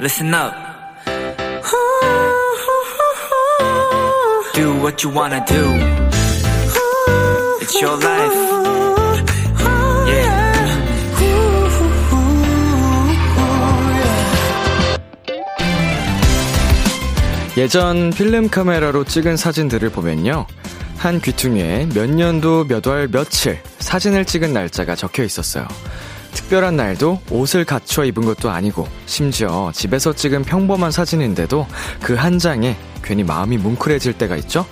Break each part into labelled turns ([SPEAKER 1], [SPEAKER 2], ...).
[SPEAKER 1] listen up. Do what you wanna do. It's your life. Yeah.
[SPEAKER 2] 예전 필름 카메라로 찍은 사진들을 보면요. 한 귀퉁이에 몇 년도 몇 월 며칠 사진을 찍은 날짜가 적혀 있었어요. 특별한 날도 옷을 갖춰 입은 것도 아니고 심지어 집에서 찍은 평범한 사진인데도 그 한 장에 괜히 마음이 뭉클해질 때가 있죠?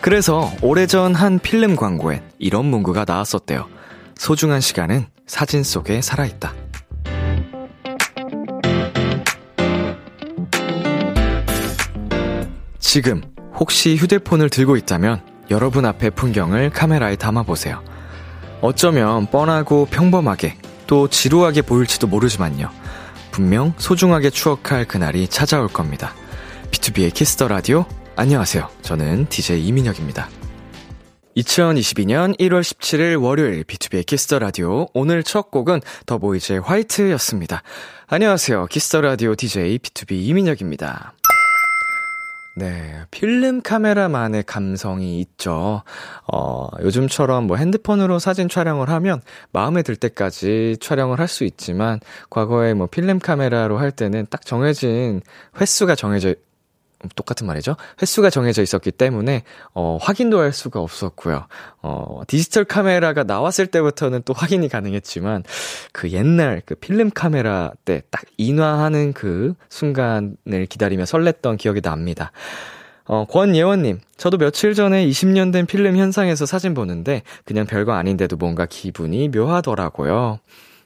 [SPEAKER 2] 그래서 오래전 한 필름 광고엔 이런 문구가 나왔었대요. 소중한 시간은 사진 속에 살아있다. 지금 혹시 휴대폰을 들고 있다면 여러분 앞의 풍경을 카메라에 담아보세요. 어쩌면 뻔하고 평범하게 또 지루하게 보일지도 모르지만요. 분명 소중하게 추억할 그날이 찾아올 겁니다. B2B의 키스터 라디오. 안녕하세요. 저는 DJ 이민혁입니다. 2022년 1월 17일 월요일 B2B의 키스터 라디오. 오늘 첫 곡은 THE BOYZ의 White였습니다. 안녕하세요. 키스터 라디오 DJ B2B 이민혁입니다. 네, 필름 카메라만의 감성이 있죠. 어, 요즘처럼 뭐 핸드폰으로 사진 촬영을 하면 마음에 들 때까지 촬영을 할 수 있지만 과거에 뭐 필름 카메라로 할 때는 딱 정해진 횟수가 정해져 똑같은 말이죠. 횟수가 정해져 있었기 때문에 어, 확인도 할 수가 없었고요. 어, 디지털 카메라가 나왔을 때부터는 또 확인이 가능했지만 그 옛날 그 필름 카메라 때 딱 인화하는 그 순간을 기다리며 설렜던 기억이 납니다. 어, 권예원님, 저도 며칠 전에 20년 된 필름 현상에서 사진 보는데 그냥 별거 아닌데도 뭔가 기분이 묘하더라고요.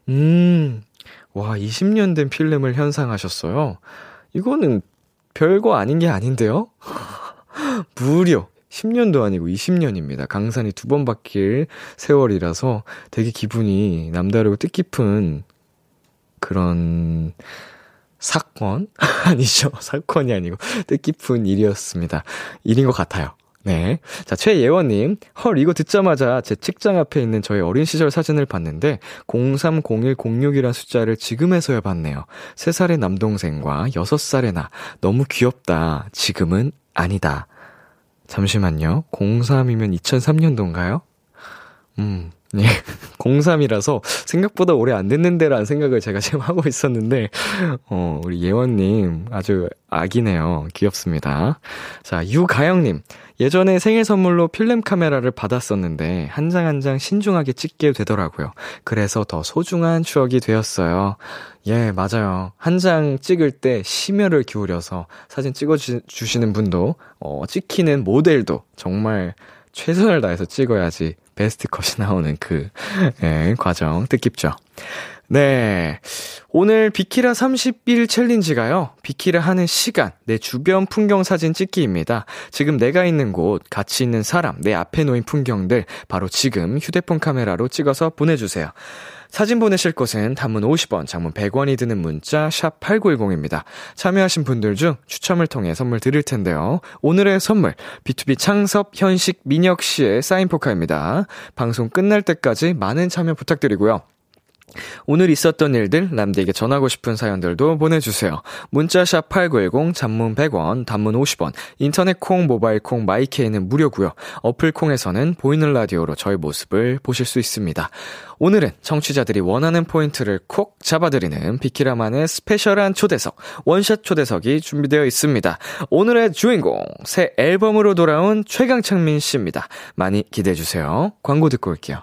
[SPEAKER 2] 음, 와, 20년 된 필름을 현상하셨어요. 이거는 별거 아닌 게 아닌데요? 무려 10년도 아니고 20년입니다. 강산이 두 번 바뀔 세월이라서 되게 기분이 남다르고 뜻깊은 그런 사건? 아니죠. 사건이 아니고 뜻깊은 일이었습니다. 일인 것 같아요. 네. 자, 최예원님. 헐, 이거 듣자마자 제 책장 앞에 있는 저의 어린 시절 사진을 봤는데, 030106이란 숫자를 지금에서야 봤네요. 3살의 남동생과 6살의 나. 너무 귀엽다. 지금은 아니다. 잠시만요. 03이면 2003년도인가요? 음, 예. 03이라서 생각보다 오래 안 됐는데라는 생각을 제가 지금 하고 있었는데, 어, 우리 예원님 아주 아기네요. 귀엽습니다. 자, 유가영님. 예전에 생일 선물로 필름 카메라를 받았었는데, 한 장 한 장 신중하게 찍게 되더라고요. 그래서 더 소중한 추억이 되었어요. 예, 맞아요. 한 장 찍을 때 심혈을 기울여서 사진 찍어주시는 분도, 어, 찍히는 모델도 정말 최선을 다해서 찍어야지 베스트 컷이 나오는 그, 예, 과정 뜻깊죠. 네. 오늘 비키라 30일 챌린지가요. 비키라 하는 시간, 내 주변 풍경 사진 찍기입니다. 지금 내가 있는 곳, 같이 있는 사람, 내 앞에 놓인 풍경들, 바로 지금 휴대폰 카메라로 찍어서 보내 주세요. 사진 보내실 곳은 단문 50원, 장문 100원이 드는 문자 샵 8910입니다. 참여하신 분들 중 추첨을 통해 선물 드릴 텐데요. 오늘의 선물 BTOB 창섭 현식 민혁 씨의 사인 포카입니다. 방송 끝날 때까지 많은 참여 부탁드리고요. 오늘 있었던 일들, 남들에게 전하고 싶은 사연들도 보내주세요. 문자 샵 8910, 장문 100원, 단문 50원, 인터넷 콩, 모바일 콩, my K는 무료고요 어플 콩에서는 보이는 라디오로 저희 모습을 보실 수 있습니다. 오늘은 청취자들이 원하는 포인트를 콕 잡아드리는 비키라만의 스페셜한 초대석, 원샷 초대석이 준비되어 있습니다. 오늘의 주인공, 새 앨범으로 돌아온 최강창민 씨입니다. 많이 기대해주세요. 광고 듣고 올게요.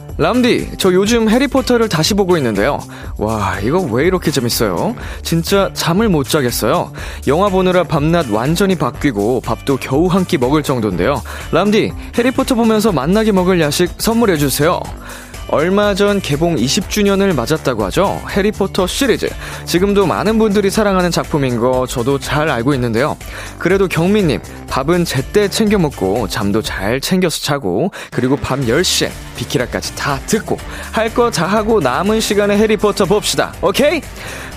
[SPEAKER 2] 람디, 저 요즘 해리포터를 다시 보고 있는데요. 와, 이거 왜 이렇게 재밌어요? 진짜 잠을 못 자겠어요. 영화 보느라 밤낮 완전히 바뀌고 밥도 겨우 한 끼 먹을 정도인데요. 람디, 해리포터 보면서 만나게 먹을 야식 선물해주세요. 얼마 전 개봉 20주년을 맞았다고 하죠. 해리포터 시리즈. 지금도 많은 분들이 사랑하는 작품인 거 저도 잘 알고 있는데요. 그래도 경민님, 밥은 제때 챙겨 먹고, 잠도 잘 챙겨서 자고, 그리고 밤 10시에 비키라까지 다 듣고, 할 거 다 하고 남은 시간에 해리포터 봅시다. 오케이?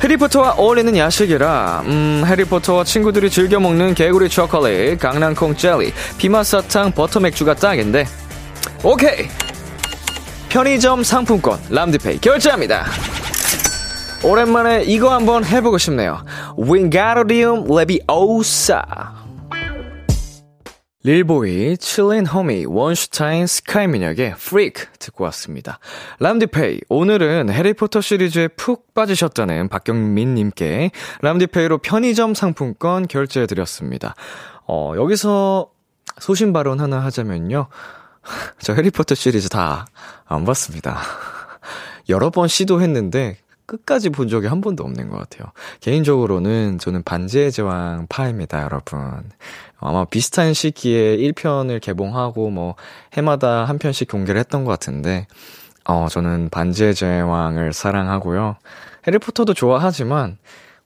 [SPEAKER 2] 해리포터와 어울리는 야식이라, 음, 해리포터와 친구들이 즐겨 먹는 개구리 초콜릿, 강낭콩 젤리, 피맛사탕, 버터맥주가 딱인데. 오케이! 편의점 상품권 람디페이 결제합니다. 오랜만에 이거 한번 해보고 싶네요. Wingardium Leviosa 릴보이, 칠린호미, 원슈타인, 스카이 민혁의 Freak 듣고 왔습니다. 람디페이, 오늘은 해리포터 시리즈에 푹 빠지셨다는 박경민님께 람디페이로 편의점 상품권 결제해드렸습니다. 어, 여기서 소신 발언 하나 하자면요. 저 해리포터 시리즈 다 안 봤습니다. 여러 번 시도했는데 끝까지 본 적이 한 번도 없는 것 같아요. 개인적으로는 저는 반지의 제왕 파입니다, 여러분. 아마 비슷한 시기에 1편을 개봉하고 뭐 해마다 한 편씩 공개를 했던 것 같은데, 어, 저는 반지의 제왕을 사랑하고요. 해리포터도 좋아하지만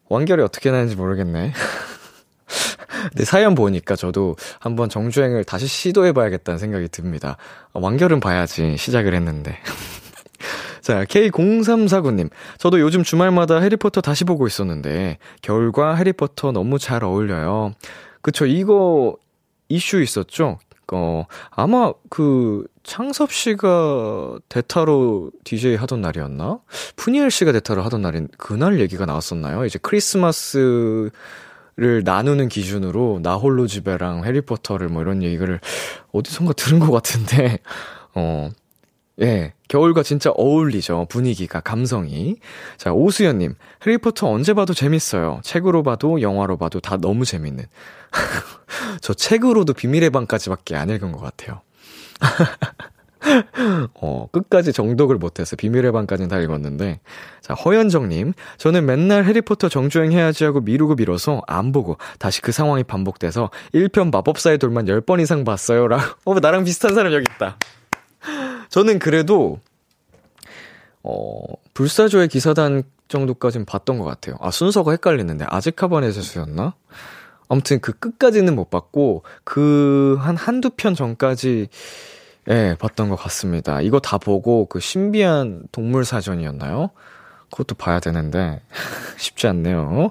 [SPEAKER 2] 완결이 어떻게 나는지 모르겠네. 근데 사연 보니까 저도 한번 정주행을 다시 시도해봐야겠다는 생각이 듭니다. 완결은 봐야지 시작을 했는데. 자, K0349님. 저도 요즘 주말마다 해리포터 다시 보고 있었는데, 겨울과 해리포터 너무 잘 어울려요. 그쵸, 이거 이슈 있었죠? 어, 아마 그, 창섭 씨가 대타로 DJ 하던 날이었나? 푸니엘 씨가 대타로 하던 날인, 그날 얘기가 나왔었나요? 이제 크리스마스 를 나누는 기준으로 나 홀로 집에랑 해리포터를 뭐 이런 얘기를 어디선가 들은 것 같은데 어 예, 겨울과 진짜 어울리죠. 분위기가, 감성이. 자, 오수연님, 해리포터 언제 봐도 재밌어요. 책으로 봐도, 영화로 봐도 다 너무 재밌는. 저 책으로도 비밀의 방까지밖에 안 읽은 것 같아요. 어, 끝까지 정독을 못해서 비밀의 방까지는 다 읽었는데. 자, 허연정님. 저는 맨날 해리포터 정주행 해야지 하고 미루고 미뤄서 안 보고 다시 그 상황이 반복돼서 1편 마법사의 돌만 10번 이상 봤어요. 라고. 어, 나랑 비슷한 사람 여기 있다. 저는 그래도, 어, 불사조의 기사단 정도까지는 봤던 것 같아요. 아, 순서가 헷갈리는데. 아즈카반의 세수였나? 아무튼 그 끝까지는 못 봤고, 그 한 한두 편 전까지 예, 봤던 것 같습니다. 이거 다 보고 그 신비한 동물 사전이었나요? 그것도 봐야 되는데 쉽지 않네요.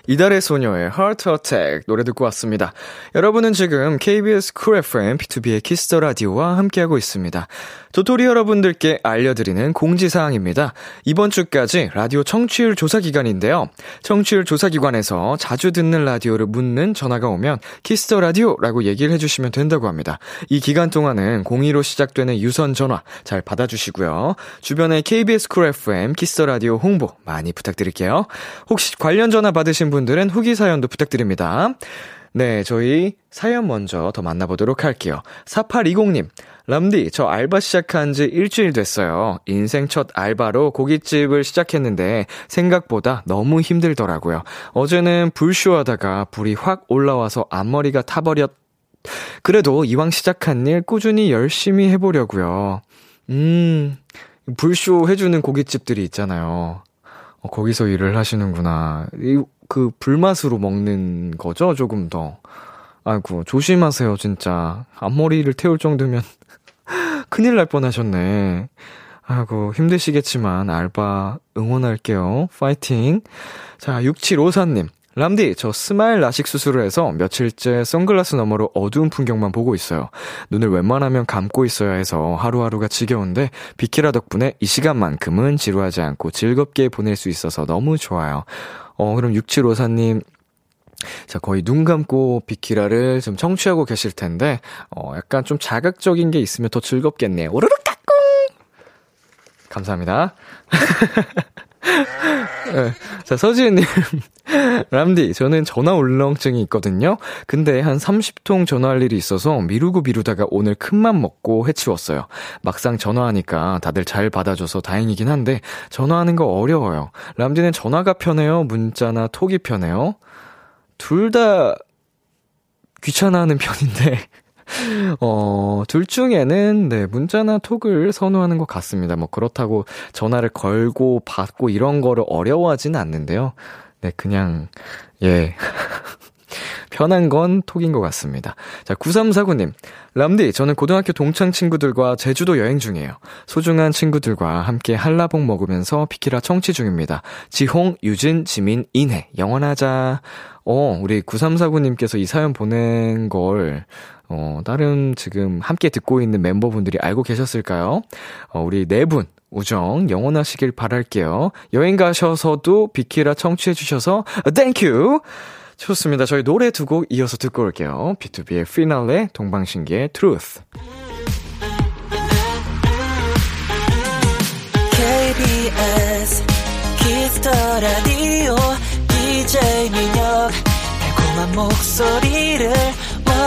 [SPEAKER 2] 이달의 소녀의 Heart Attack 노래 듣고 왔습니다. 여러분은 지금 KBS 쿨 FM B2B의 키스터 라디오와 함께하고 있습니다. 도토리 여러분들께 알려드리는 공지사항입니다. 이번 주까지 라디오 청취율 조사 기간인데요. 청취율 조사 기관에서 자주 듣는 라디오를 묻는 전화가 오면 Kiss the Radio라고 얘기를 해주시면 된다고 합니다. 이 기간 동안은 02로 시작되는 유선 전화 잘 받아주시고요. 주변에 KBS Cool FM Kiss the Radio 홍보 많이 부탁드릴게요. 혹시 관련 전화 받으신 분들은 후기 사연도 부탁드립니다. 네, 저희 사연 먼저 더 만나보도록 할게요. 4820님, 람디, 저 알바 시작한 지 일주일 됐어요. 인생 첫 알바로 고깃집을 시작했는데 생각보다 너무 힘들더라고요. 어제는 불쇼 하다가 불이 확 올라와서 앞머리가 타버렸, 그래도 이왕 시작한 일 꾸준히 열심히 해보려고요. 음, 불쇼 해주는 고깃집들이 있잖아요. 어, 거기서 일을 하시는구나. 이, 그 불맛으로 먹는 거죠, 조금 더. 아이고, 조심하세요, 진짜. 앞머리를 태울 정도면 큰일 날 뻔하셨네. 아이고, 힘드시겠지만 알바 응원할게요. 파이팅. 자, 6754님. 람디, 저 스마일 라식 수술을 해서 며칠째 선글라스 너머로 어두운 풍경만 보고 있어요. 눈을 웬만하면 감고 있어야 해서 하루하루가 지겨운데 비키라 덕분에 이 시간만큼은 지루하지 않고 즐겁게 보낼 수 있어서 너무 좋아요. 어, 그럼 6754님, 자, 거의 눈 감고 비키라를 좀 청취하고 계실 텐데, 어, 약간 좀 자극적인 게 있으면 더 즐겁겠네요. 오르르 까꿍! 감사합니다. 네. 자, 서지은님. 람디, 저는 전화 울렁증이 있거든요. 근데 한 30통 전화할 일이 있어서 미루고 미루다가 오늘 큰맘 먹고 해치웠어요. 막상 전화하니까 다들 잘 받아줘서 다행이긴 한데, 전화하는 거 어려워요. 람디는 전화가 편해요? 문자나 톡이 편해요? 둘 다 귀찮아하는 편인데, 어, 둘 중에는, 네, 문자나 톡을 선호하는 것 같습니다. 뭐, 그렇다고 전화를 걸고 받고 이런 거를 어려워하지는 않는데요. 네, 그냥, 예. 편한 건 톡인 것 같습니다. 자, 9349님. 람디, 저는 고등학교 동창 친구들과 제주도 여행 중이에요. 소중한 친구들과 함께 한라봉 먹으면서 비키라 청취 중입니다. 지홍, 유진, 지민, 인해. 영원하자. 어, 우리 9349님께서 이 사연 보낸 걸, 어, 다른 지금 함께 듣고 있는 멤버분들이 알고 계셨을까요? 어, 우리 네 분, 우정 영원하시길 바랄게요. 여행 가셔서도 비키라 청취해주셔서, thank you! 좋습니다. 저희 노래 두 곡 이어서 듣고 올게요. BTOB의 피날레, 동방신기의 Truth.
[SPEAKER 3] KBS 키스터 라디오 DJ 민혁 달콤한 목소리를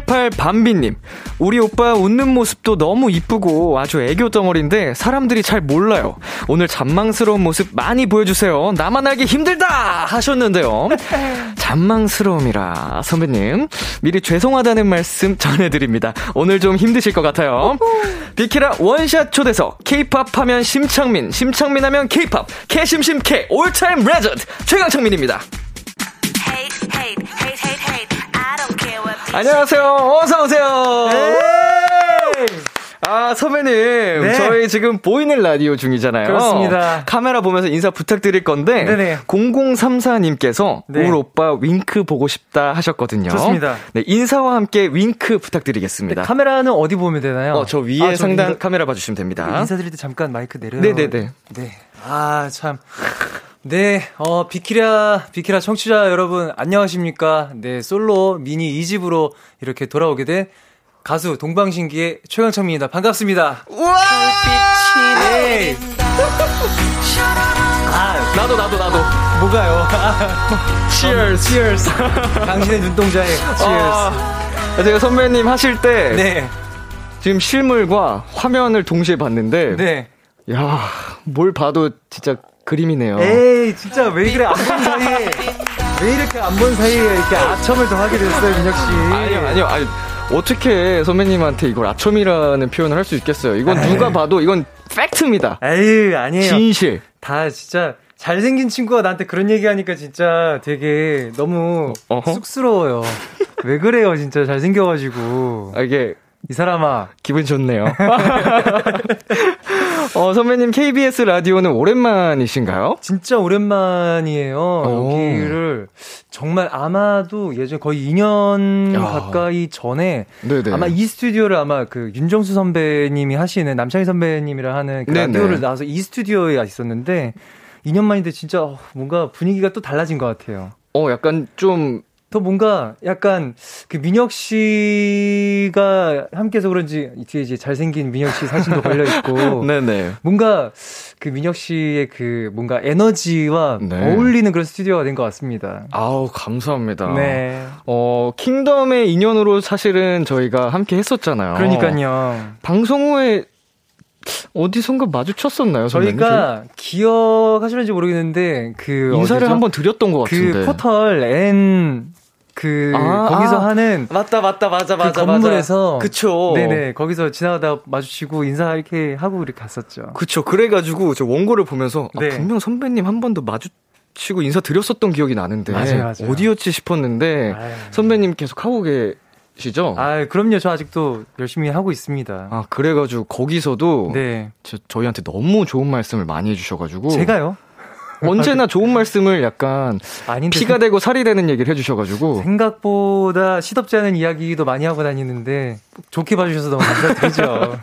[SPEAKER 2] 88 밤비님, 우리 오빠 웃는 모습도 너무 이쁘고 아주 애교 덩어리인데 사람들이 잘 몰라요. 오늘 잔망스러운 모습 많이 보여주세요. 나만 알기 힘들다! 하셨는데요. 잔망스러움이라, 선배님. 미리 죄송하다는 말씀 전해드립니다. 오늘 좀 힘드실 것 같아요. 비키라 원샷 초대석, 케이팝 하면 심창민, 심창민 하면 케이팝, 케심심케, all-time legend, 최강창민입니다.
[SPEAKER 3] Hate hate hate
[SPEAKER 2] 안녕하세요. 어서 오세요. 아, 선배님.
[SPEAKER 4] 네.
[SPEAKER 2] 저희 지금 보이는 라디오 중이잖아요.
[SPEAKER 4] 그렇습니다.
[SPEAKER 2] 카메라 보면서 인사 부탁드릴 건데.
[SPEAKER 4] 네네.
[SPEAKER 2] 0034님께서
[SPEAKER 4] 네.
[SPEAKER 2] 울 오빠 윙크 보고 싶다 하셨거든요.
[SPEAKER 4] 좋습니다.
[SPEAKER 2] 네, 인사와 함께 윙크 부탁드리겠습니다.
[SPEAKER 4] 카메라는 어디 보면 되나요?
[SPEAKER 2] 어, 저 위에
[SPEAKER 4] 아, 저
[SPEAKER 2] 상단
[SPEAKER 4] 인사-
[SPEAKER 2] 카메라 봐주시면 됩니다.
[SPEAKER 4] 인사드릴 때 잠깐 마이크 내려요.
[SPEAKER 2] 네네네.
[SPEAKER 4] 네. 아, 참. 네, 어, 비키라, 비키라 청취자 여러분, 안녕하십니까. 네, 솔로 미니 2집으로 이렇게 돌아오게 된 가수 동방신기의 최강창민입니다. 반갑습니다.
[SPEAKER 2] 우와!
[SPEAKER 4] 네. 아,
[SPEAKER 2] 나도, 나도, 나도.
[SPEAKER 4] 뭐가요?
[SPEAKER 2] Cheers.
[SPEAKER 4] Cheers. 당신의 눈동자에 Cheers.
[SPEAKER 2] 아, 제가 선배님 하실 때.
[SPEAKER 4] 네,
[SPEAKER 2] 지금 실물과 화면을 동시에 봤는데.
[SPEAKER 4] 네.
[SPEAKER 2] 야, 뭘 봐도 진짜 그림이네요.
[SPEAKER 4] 에이, 진짜 왜 그래? 안 본 사이에. 왜 이렇게 안 본 사이에 이렇게 아첨을 더 하게 됐어요, 민혁 씨?
[SPEAKER 2] 아니요, 아니요, 아니 어떻게 선배님한테 이걸 아첨이라는 표현을 할 수 있겠어요? 이건 누가 봐도 이건 팩트입니다.
[SPEAKER 4] 에이, 아니에요.
[SPEAKER 2] 진실.
[SPEAKER 4] 다 진짜 잘생긴 친구가 나한테 그런 얘기하니까 진짜 되게 너무
[SPEAKER 2] 어허?
[SPEAKER 4] 쑥스러워요. 왜 그래요, 진짜 잘생겨가지고.
[SPEAKER 2] 아, 이게
[SPEAKER 4] 이 사람아.
[SPEAKER 2] 기분 좋네요. 어, 선배님 KBS 라디오는 오랜만이신가요?
[SPEAKER 4] 진짜 오랜만이에요.
[SPEAKER 2] 오.
[SPEAKER 4] 여기를 정말 아마도 예전 거의 2년
[SPEAKER 2] 야.
[SPEAKER 4] 가까이 전에
[SPEAKER 2] 네네.
[SPEAKER 4] 아마 이 스튜디오를 아마 그 윤정수 선배님이 하시는 남창희 선배님이랑 하는 그. 라디오를 나와서 이 스튜디오에 있었는데 2년 만인데 진짜 어, 뭔가 분위기가 또 달라진 것 같아요.
[SPEAKER 2] 어, 약간 좀
[SPEAKER 4] 더 뭔가 약간 그 민혁 씨가 함께해서 그런지 뒤에 이제 잘생긴 민혁 씨 사진도 걸려 있고
[SPEAKER 2] 네네.
[SPEAKER 4] 뭔가 그 민혁 씨의 그 뭔가 에너지와
[SPEAKER 2] 네.
[SPEAKER 4] 어울리는 그런 스튜디오가 된 것 같습니다.
[SPEAKER 2] 아우 감사합니다.
[SPEAKER 4] 네.
[SPEAKER 2] 어 킹덤의 인연으로 사실은 저희가 함께 했었잖아요.
[SPEAKER 4] 그러니까요.
[SPEAKER 2] 방송 후에 어디선가 마주쳤었나요, 선배님?
[SPEAKER 4] 저희가 기억하시는지 모르겠는데 그
[SPEAKER 2] 인사를? 한번 드렸던 것 같은데.
[SPEAKER 4] 그 포털 N 그
[SPEAKER 2] 아,
[SPEAKER 4] 거기서
[SPEAKER 2] 아.
[SPEAKER 4] 하는
[SPEAKER 2] 맞다, 맞다, 맞아,
[SPEAKER 4] 그 건물에서
[SPEAKER 2] 그쵸.
[SPEAKER 4] 네네 거기서 지나가다 마주치고 인사 이렇게 하고 이렇게 갔었죠.
[SPEAKER 2] 그쵸. 그래가지고 저 원고를 보면서 아,
[SPEAKER 4] 네.
[SPEAKER 2] 분명 선배님 한 번도 마주 치고 인사 드렸었던 기억이 나는데
[SPEAKER 4] 맞아요, 맞아요.
[SPEAKER 2] 어디였지 싶었는데
[SPEAKER 4] 아유.
[SPEAKER 2] 선배님 계속 하고 계시죠?
[SPEAKER 4] 아, 그럼요. 저 아직도 열심히 하고 있습니다.
[SPEAKER 2] 아, 그래가지고 거기서도
[SPEAKER 4] 네.
[SPEAKER 2] 저, 저희한테 너무 좋은 말씀을 많이 해주셔가지고
[SPEAKER 4] 제가요?
[SPEAKER 2] 언제나 좋은 말씀을 약간
[SPEAKER 4] 아닌데
[SPEAKER 2] 피가 되고 살이 되는 얘기를 해주셔가지고
[SPEAKER 4] 생각보다 시덥지 않은 이야기도 많이 하고 다니는데 좋게 봐주셔서 너무 감사드리죠.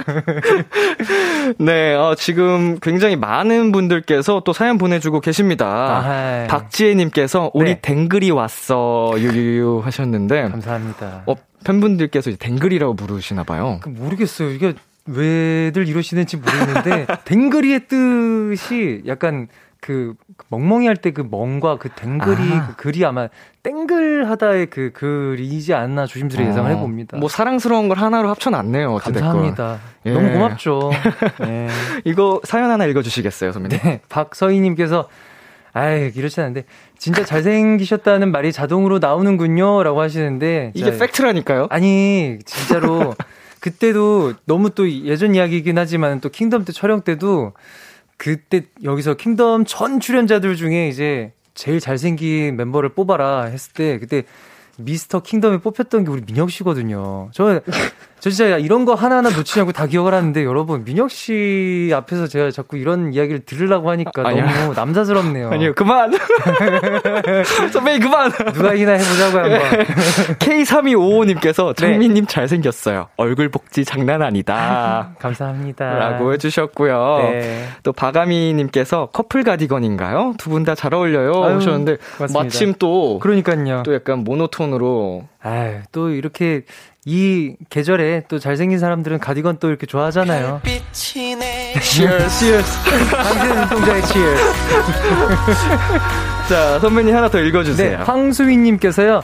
[SPEAKER 2] 네 어, 지금 굉장히 많은 분들께서 또 사연 보내주고 계십니다.
[SPEAKER 4] 아하.
[SPEAKER 2] 박지혜님께서 우리
[SPEAKER 4] 네.
[SPEAKER 2] 댕글이 왔어 유유유 하셨는데
[SPEAKER 4] 감사합니다.
[SPEAKER 2] 어, 팬분들께서 이제 댕글이라고 부르시나 봐요.
[SPEAKER 4] 그 모르겠어요. 이게 왜들 이러시는지 모르겠는데 댕그리의 뜻이 약간 그 멍멍이 할 때 그 멍과 그 댕그리
[SPEAKER 2] 아.
[SPEAKER 4] 그 글이 아마 땡글하다의 그 글이지 않나 조심스레 예상을
[SPEAKER 2] 어,
[SPEAKER 4] 해봅니다.
[SPEAKER 2] 뭐 사랑스러운 걸 하나로 합쳐놨네요. 어찌됐건.
[SPEAKER 4] 감사합니다.
[SPEAKER 2] 예.
[SPEAKER 4] 너무 고맙죠. 네.
[SPEAKER 2] 이거 사연 하나 읽어주시겠어요, 선배님?
[SPEAKER 4] 네, 박서희님께서 아이 이렇지 않은데 진짜 잘생기셨다는 말이 자동으로 나오는군요 라고 하시는데
[SPEAKER 2] 이게
[SPEAKER 4] 자,
[SPEAKER 2] 팩트라니까요?
[SPEAKER 4] 아니 진짜로 그때도 너무 또 예전 이야기이긴 하지만 또 킹덤 때 촬영 때도 그때 여기서 킹덤 전 출연자들 중에 이제 제일 잘생긴 멤버를 뽑아라 했을 때 그때 미스터 킹덤에 뽑혔던 게 우리 민혁 씨거든요. 저, 저 진짜 이런 거 하나하나 놓치지 않고 다 기억을 하는데 여러분 민혁 씨 앞에서 제가 자꾸 이런 이야기를 들으려고 하니까
[SPEAKER 2] 아니야.
[SPEAKER 4] 너무 남자스럽네요.
[SPEAKER 2] 아니요, 그만! 선배님, 그만!
[SPEAKER 4] 누가 이나 해보자고요 한번.
[SPEAKER 2] K3255님께서
[SPEAKER 4] 네.
[SPEAKER 2] 창민님 잘생겼어요. 얼굴 복지 장난 아니다.
[SPEAKER 4] 감사합니다.
[SPEAKER 2] 라고 해주셨고요.
[SPEAKER 4] 네.
[SPEAKER 2] 또 바가미님께서 커플 가디건인가요? 두 분 다 잘 어울려요.
[SPEAKER 4] 아유,
[SPEAKER 2] 하셨는데
[SPEAKER 4] 고맙습니다.
[SPEAKER 2] 마침 또,
[SPEAKER 4] 그러니까요.
[SPEAKER 2] 또 약간 모노톤 으로
[SPEAKER 4] 아유, 또 이렇게 이 계절에 또 잘생긴 사람들은 가디건 또 이렇게 좋아하잖아요.
[SPEAKER 2] Cheers, cheers.
[SPEAKER 4] 당신 눈동자의 치열.
[SPEAKER 2] 자, 선배님 하나 더
[SPEAKER 4] 네,
[SPEAKER 2] 읽어주세요.
[SPEAKER 4] 황수희님께서요.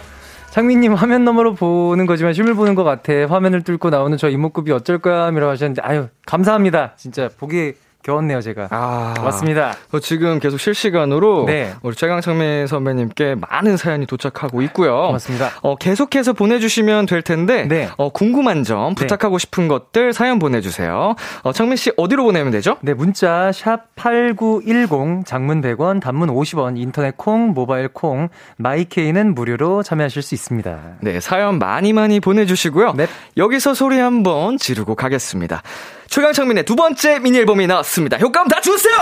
[SPEAKER 4] 창민님 화면 너머로 보는 거지만 춤을 보는 것 같아. 화면을 뚫고 나오는 저 이목구비 어쩔 거야? 이라고 하셨는데, 아유, 감사합니다. 진짜 보기 겨웠네요, 제가.
[SPEAKER 2] 아,
[SPEAKER 4] 맞습니다.
[SPEAKER 2] 저 지금 계속 실시간으로
[SPEAKER 4] 네.
[SPEAKER 2] 우리 최강창민 선배님께 많은 사연이 도착하고 있고요.
[SPEAKER 4] 고맙습니다.
[SPEAKER 2] 어, 계속해서 보내주시면 될 텐데,
[SPEAKER 4] 네.
[SPEAKER 2] 어, 궁금한 점,
[SPEAKER 4] 네.
[SPEAKER 2] 부탁하고 싶은 것들 사연 보내주세요. 어, 창민 씨 어디로 보내면 되죠?
[SPEAKER 4] 네, 문자 샵8910 장문 100원, 단문 50원, 인터넷 콩, 모바일 콩, 마이케이는 무료로 참여하실 수 있습니다.
[SPEAKER 2] 네, 사연 많이 많이 보내주시고요.
[SPEAKER 4] 네.
[SPEAKER 2] 여기서 소리 한번 지르고 가겠습니다. 최강창민의 두 번째 미니 앨범이 나왔습니다. 효과음 다 주세요!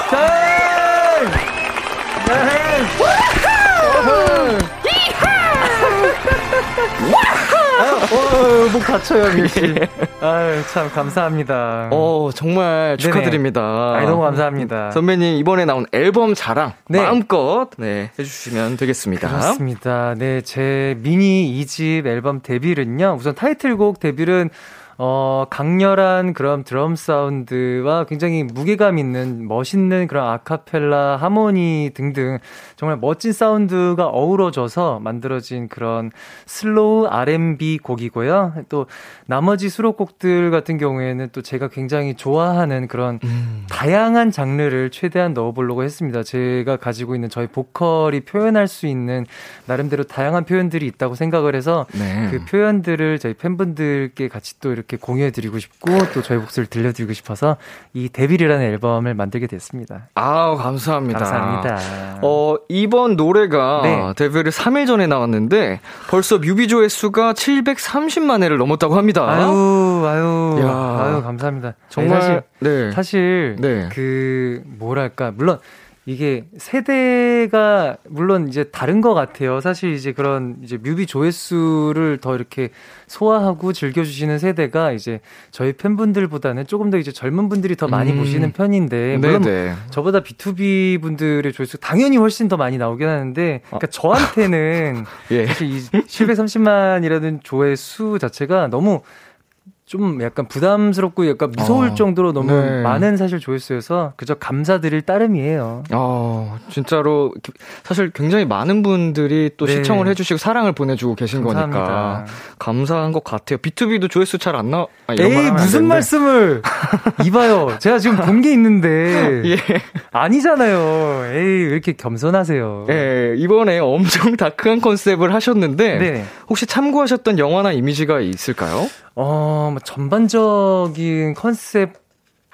[SPEAKER 4] 어, 목 다쳐요, 밀씨. 아유, 참, 감사합니다.
[SPEAKER 2] 어, 정말. 축하드립니다.
[SPEAKER 4] 아이, 너무 감사합니다.
[SPEAKER 2] 선배님, 이번에 나온 앨범 자랑
[SPEAKER 4] 네.
[SPEAKER 2] 마음껏 네, 해주시면 되겠습니다.
[SPEAKER 4] 그렇습니다. 네, 제 미니 2집 앨범 데뷔는요. 우선 타이틀곡 데뷔는 어, 강렬한 그런 드럼 사운드와 굉장히 무게감 있는 멋있는 그런 아카펠라 하모니 등등 정말 멋진 사운드가 어우러져서 만들어진 그런 slow R&B 곡이고요. 또 나머지 수록곡들 같은 경우에는 또 제가 굉장히 좋아하는 그런
[SPEAKER 2] 음.
[SPEAKER 4] 다양한 장르를 최대한 넣어보려고 했습니다. 제가 가지고 있는 저희 보컬이 표현할 수 있는 나름대로 다양한 표현들이 있다고 생각을 해서
[SPEAKER 2] 네.
[SPEAKER 4] 그 표현들을 저희 팬분들께 같이 또 이렇게 공유해드리고 싶고 또 저희 목소리를 들려드리고 싶어서 이 Devil이라는 앨범을 만들게 됐습니다.
[SPEAKER 2] 아우, 감사합니다.
[SPEAKER 4] 감사합니다.
[SPEAKER 2] 어, 이번 노래가
[SPEAKER 4] 네.
[SPEAKER 2] Devil을 3일 전에 나왔는데 벌써 뮤비 조회수가 730만 회를 넘었다고 합니다.
[SPEAKER 4] 아유, 아유,
[SPEAKER 2] 야.
[SPEAKER 4] 아유, 감사합니다.
[SPEAKER 2] 정말
[SPEAKER 4] 아니, 사실,
[SPEAKER 2] 네.
[SPEAKER 4] 사실,
[SPEAKER 2] 네.
[SPEAKER 4] 그, 뭐랄까, 물론, 이게 세대가 물론 이제 다른 것 같아요. 사실 이제 그런 이제 뮤비 조회수를 더 이렇게 소화하고 즐겨주시는 세대가 이제 저희 팬분들보다는 조금 더 이제 젊은 분들이 더 많이
[SPEAKER 2] 음.
[SPEAKER 4] 보시는 편인데 물론
[SPEAKER 2] 네네.
[SPEAKER 4] 저보다 B2B 분들의 조회수 당연히 훨씬 더 많이 나오긴 하는데 그러니까 저한테는
[SPEAKER 2] 예.
[SPEAKER 4] 사실 이 730만이라는 조회수 자체가 너무 좀 약간 부담스럽고 약간 무서울
[SPEAKER 2] 아,
[SPEAKER 4] 정도로 너무
[SPEAKER 2] 네.
[SPEAKER 4] 많은 사실 조회수여서 그저 감사드릴 따름이에요.
[SPEAKER 2] 어, 진짜로 기- 사실 굉장히 많은 분들이 또
[SPEAKER 4] 네.
[SPEAKER 2] 시청을 해주시고 사랑을 보내주고 계신 거니까
[SPEAKER 4] 감사합니다.
[SPEAKER 2] 감사한 것 같아요. B2B도 조회수 잘 안 나. 아,
[SPEAKER 4] 에이 무슨
[SPEAKER 2] 되는데.
[SPEAKER 4] 말씀을 이봐요. 제가 지금 본 게 있는데
[SPEAKER 2] 예.
[SPEAKER 4] 아니잖아요. 에이 왜 이렇게 겸손하세요.
[SPEAKER 2] 예, 이번에 엄청 다크한 컨셉을 하셨는데
[SPEAKER 4] 네.
[SPEAKER 2] 혹시 참고하셨던 영화나 이미지가 있을까요?
[SPEAKER 4] 어, 뭐 전반적인 컨셉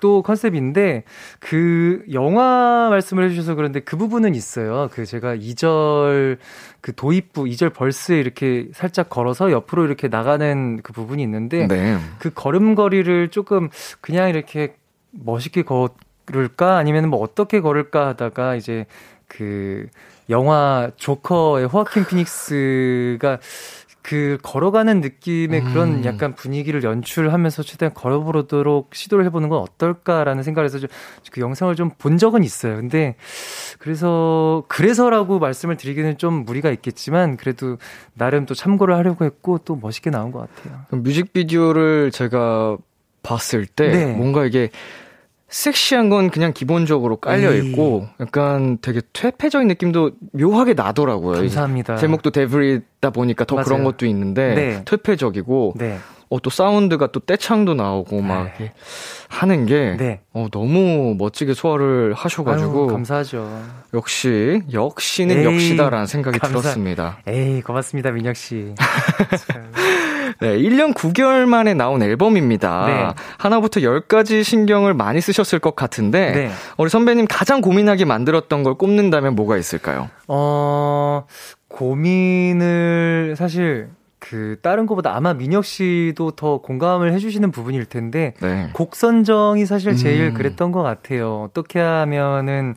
[SPEAKER 4] 곡도 컨셉인데 그 영화 말씀을 해주셔서 그런데 그 부분은 있어요. 그 제가 2절 그 도입부 2절 벌스에 이렇게 살짝 걸어서 옆으로 이렇게 나가는 그 부분이 있는데
[SPEAKER 2] 네.
[SPEAKER 4] 그 걸음걸이를 조금 그냥 이렇게 멋있게 걸을까 아니면 뭐 어떻게 걸을까 하다가 이제 그 영화 조커의 호아킨 피닉스가 그 걸어가는 느낌의
[SPEAKER 2] 음.
[SPEAKER 4] 그런 약간 분위기를 연출하면서 최대한 걸어보도록 시도를 해보는 건 어떨까라는 생각을 해서 좀 그 영상을 좀 본 적은 있어요. 근데 그래서 그래서라고 말씀을 드리기는 좀 무리가 있겠지만 그래도 나름 또 참고를 하려고 했고 또 멋있게 나온 것 같아요.
[SPEAKER 2] 뮤직비디오를 제가 봤을 때
[SPEAKER 4] 네.
[SPEAKER 2] 뭔가 이게 섹시한 건 그냥 기본적으로 깔려. 있고 약간 되게 퇴폐적인 느낌도 묘하게 나더라고요.
[SPEAKER 4] 감사합니다.
[SPEAKER 2] 제목도 데브리다 보니까 더
[SPEAKER 4] 맞아요.
[SPEAKER 2] 그런 것도 있는데
[SPEAKER 4] 네.
[SPEAKER 2] 퇴폐적이고
[SPEAKER 4] 네.
[SPEAKER 2] 어, 또 사운드가 또 떼창도 나오고 막
[SPEAKER 4] 네.
[SPEAKER 2] 하는 게
[SPEAKER 4] 네.
[SPEAKER 2] 어, 너무 멋지게 소화를 하셔가지고
[SPEAKER 4] 아유, 감사하죠.
[SPEAKER 2] 역시 역시는
[SPEAKER 4] 에이,
[SPEAKER 2] 역시다라는 생각이
[SPEAKER 4] 감사-
[SPEAKER 2] 들었습니다.
[SPEAKER 4] 에이, 고맙습니다, 민혁 씨. 참.
[SPEAKER 2] 네, 1년 9개월 만에 나온 앨범입니다.
[SPEAKER 4] 네.
[SPEAKER 2] 하나부터 열까지 신경을 많이 쓰셨을 것 같은데
[SPEAKER 4] 네.
[SPEAKER 2] 우리 선배님 가장 고민하게 만들었던 걸 꼽는다면 뭐가 있을까요?
[SPEAKER 4] 어, 고민을 사실 그 다른 것보다 아마 민혁 씨도 더 공감을 해주시는 부분일 텐데
[SPEAKER 2] 네.
[SPEAKER 4] 곡 선정이 사실 제일
[SPEAKER 2] 음.
[SPEAKER 4] 그랬던 것 같아요. 어떻게 하면은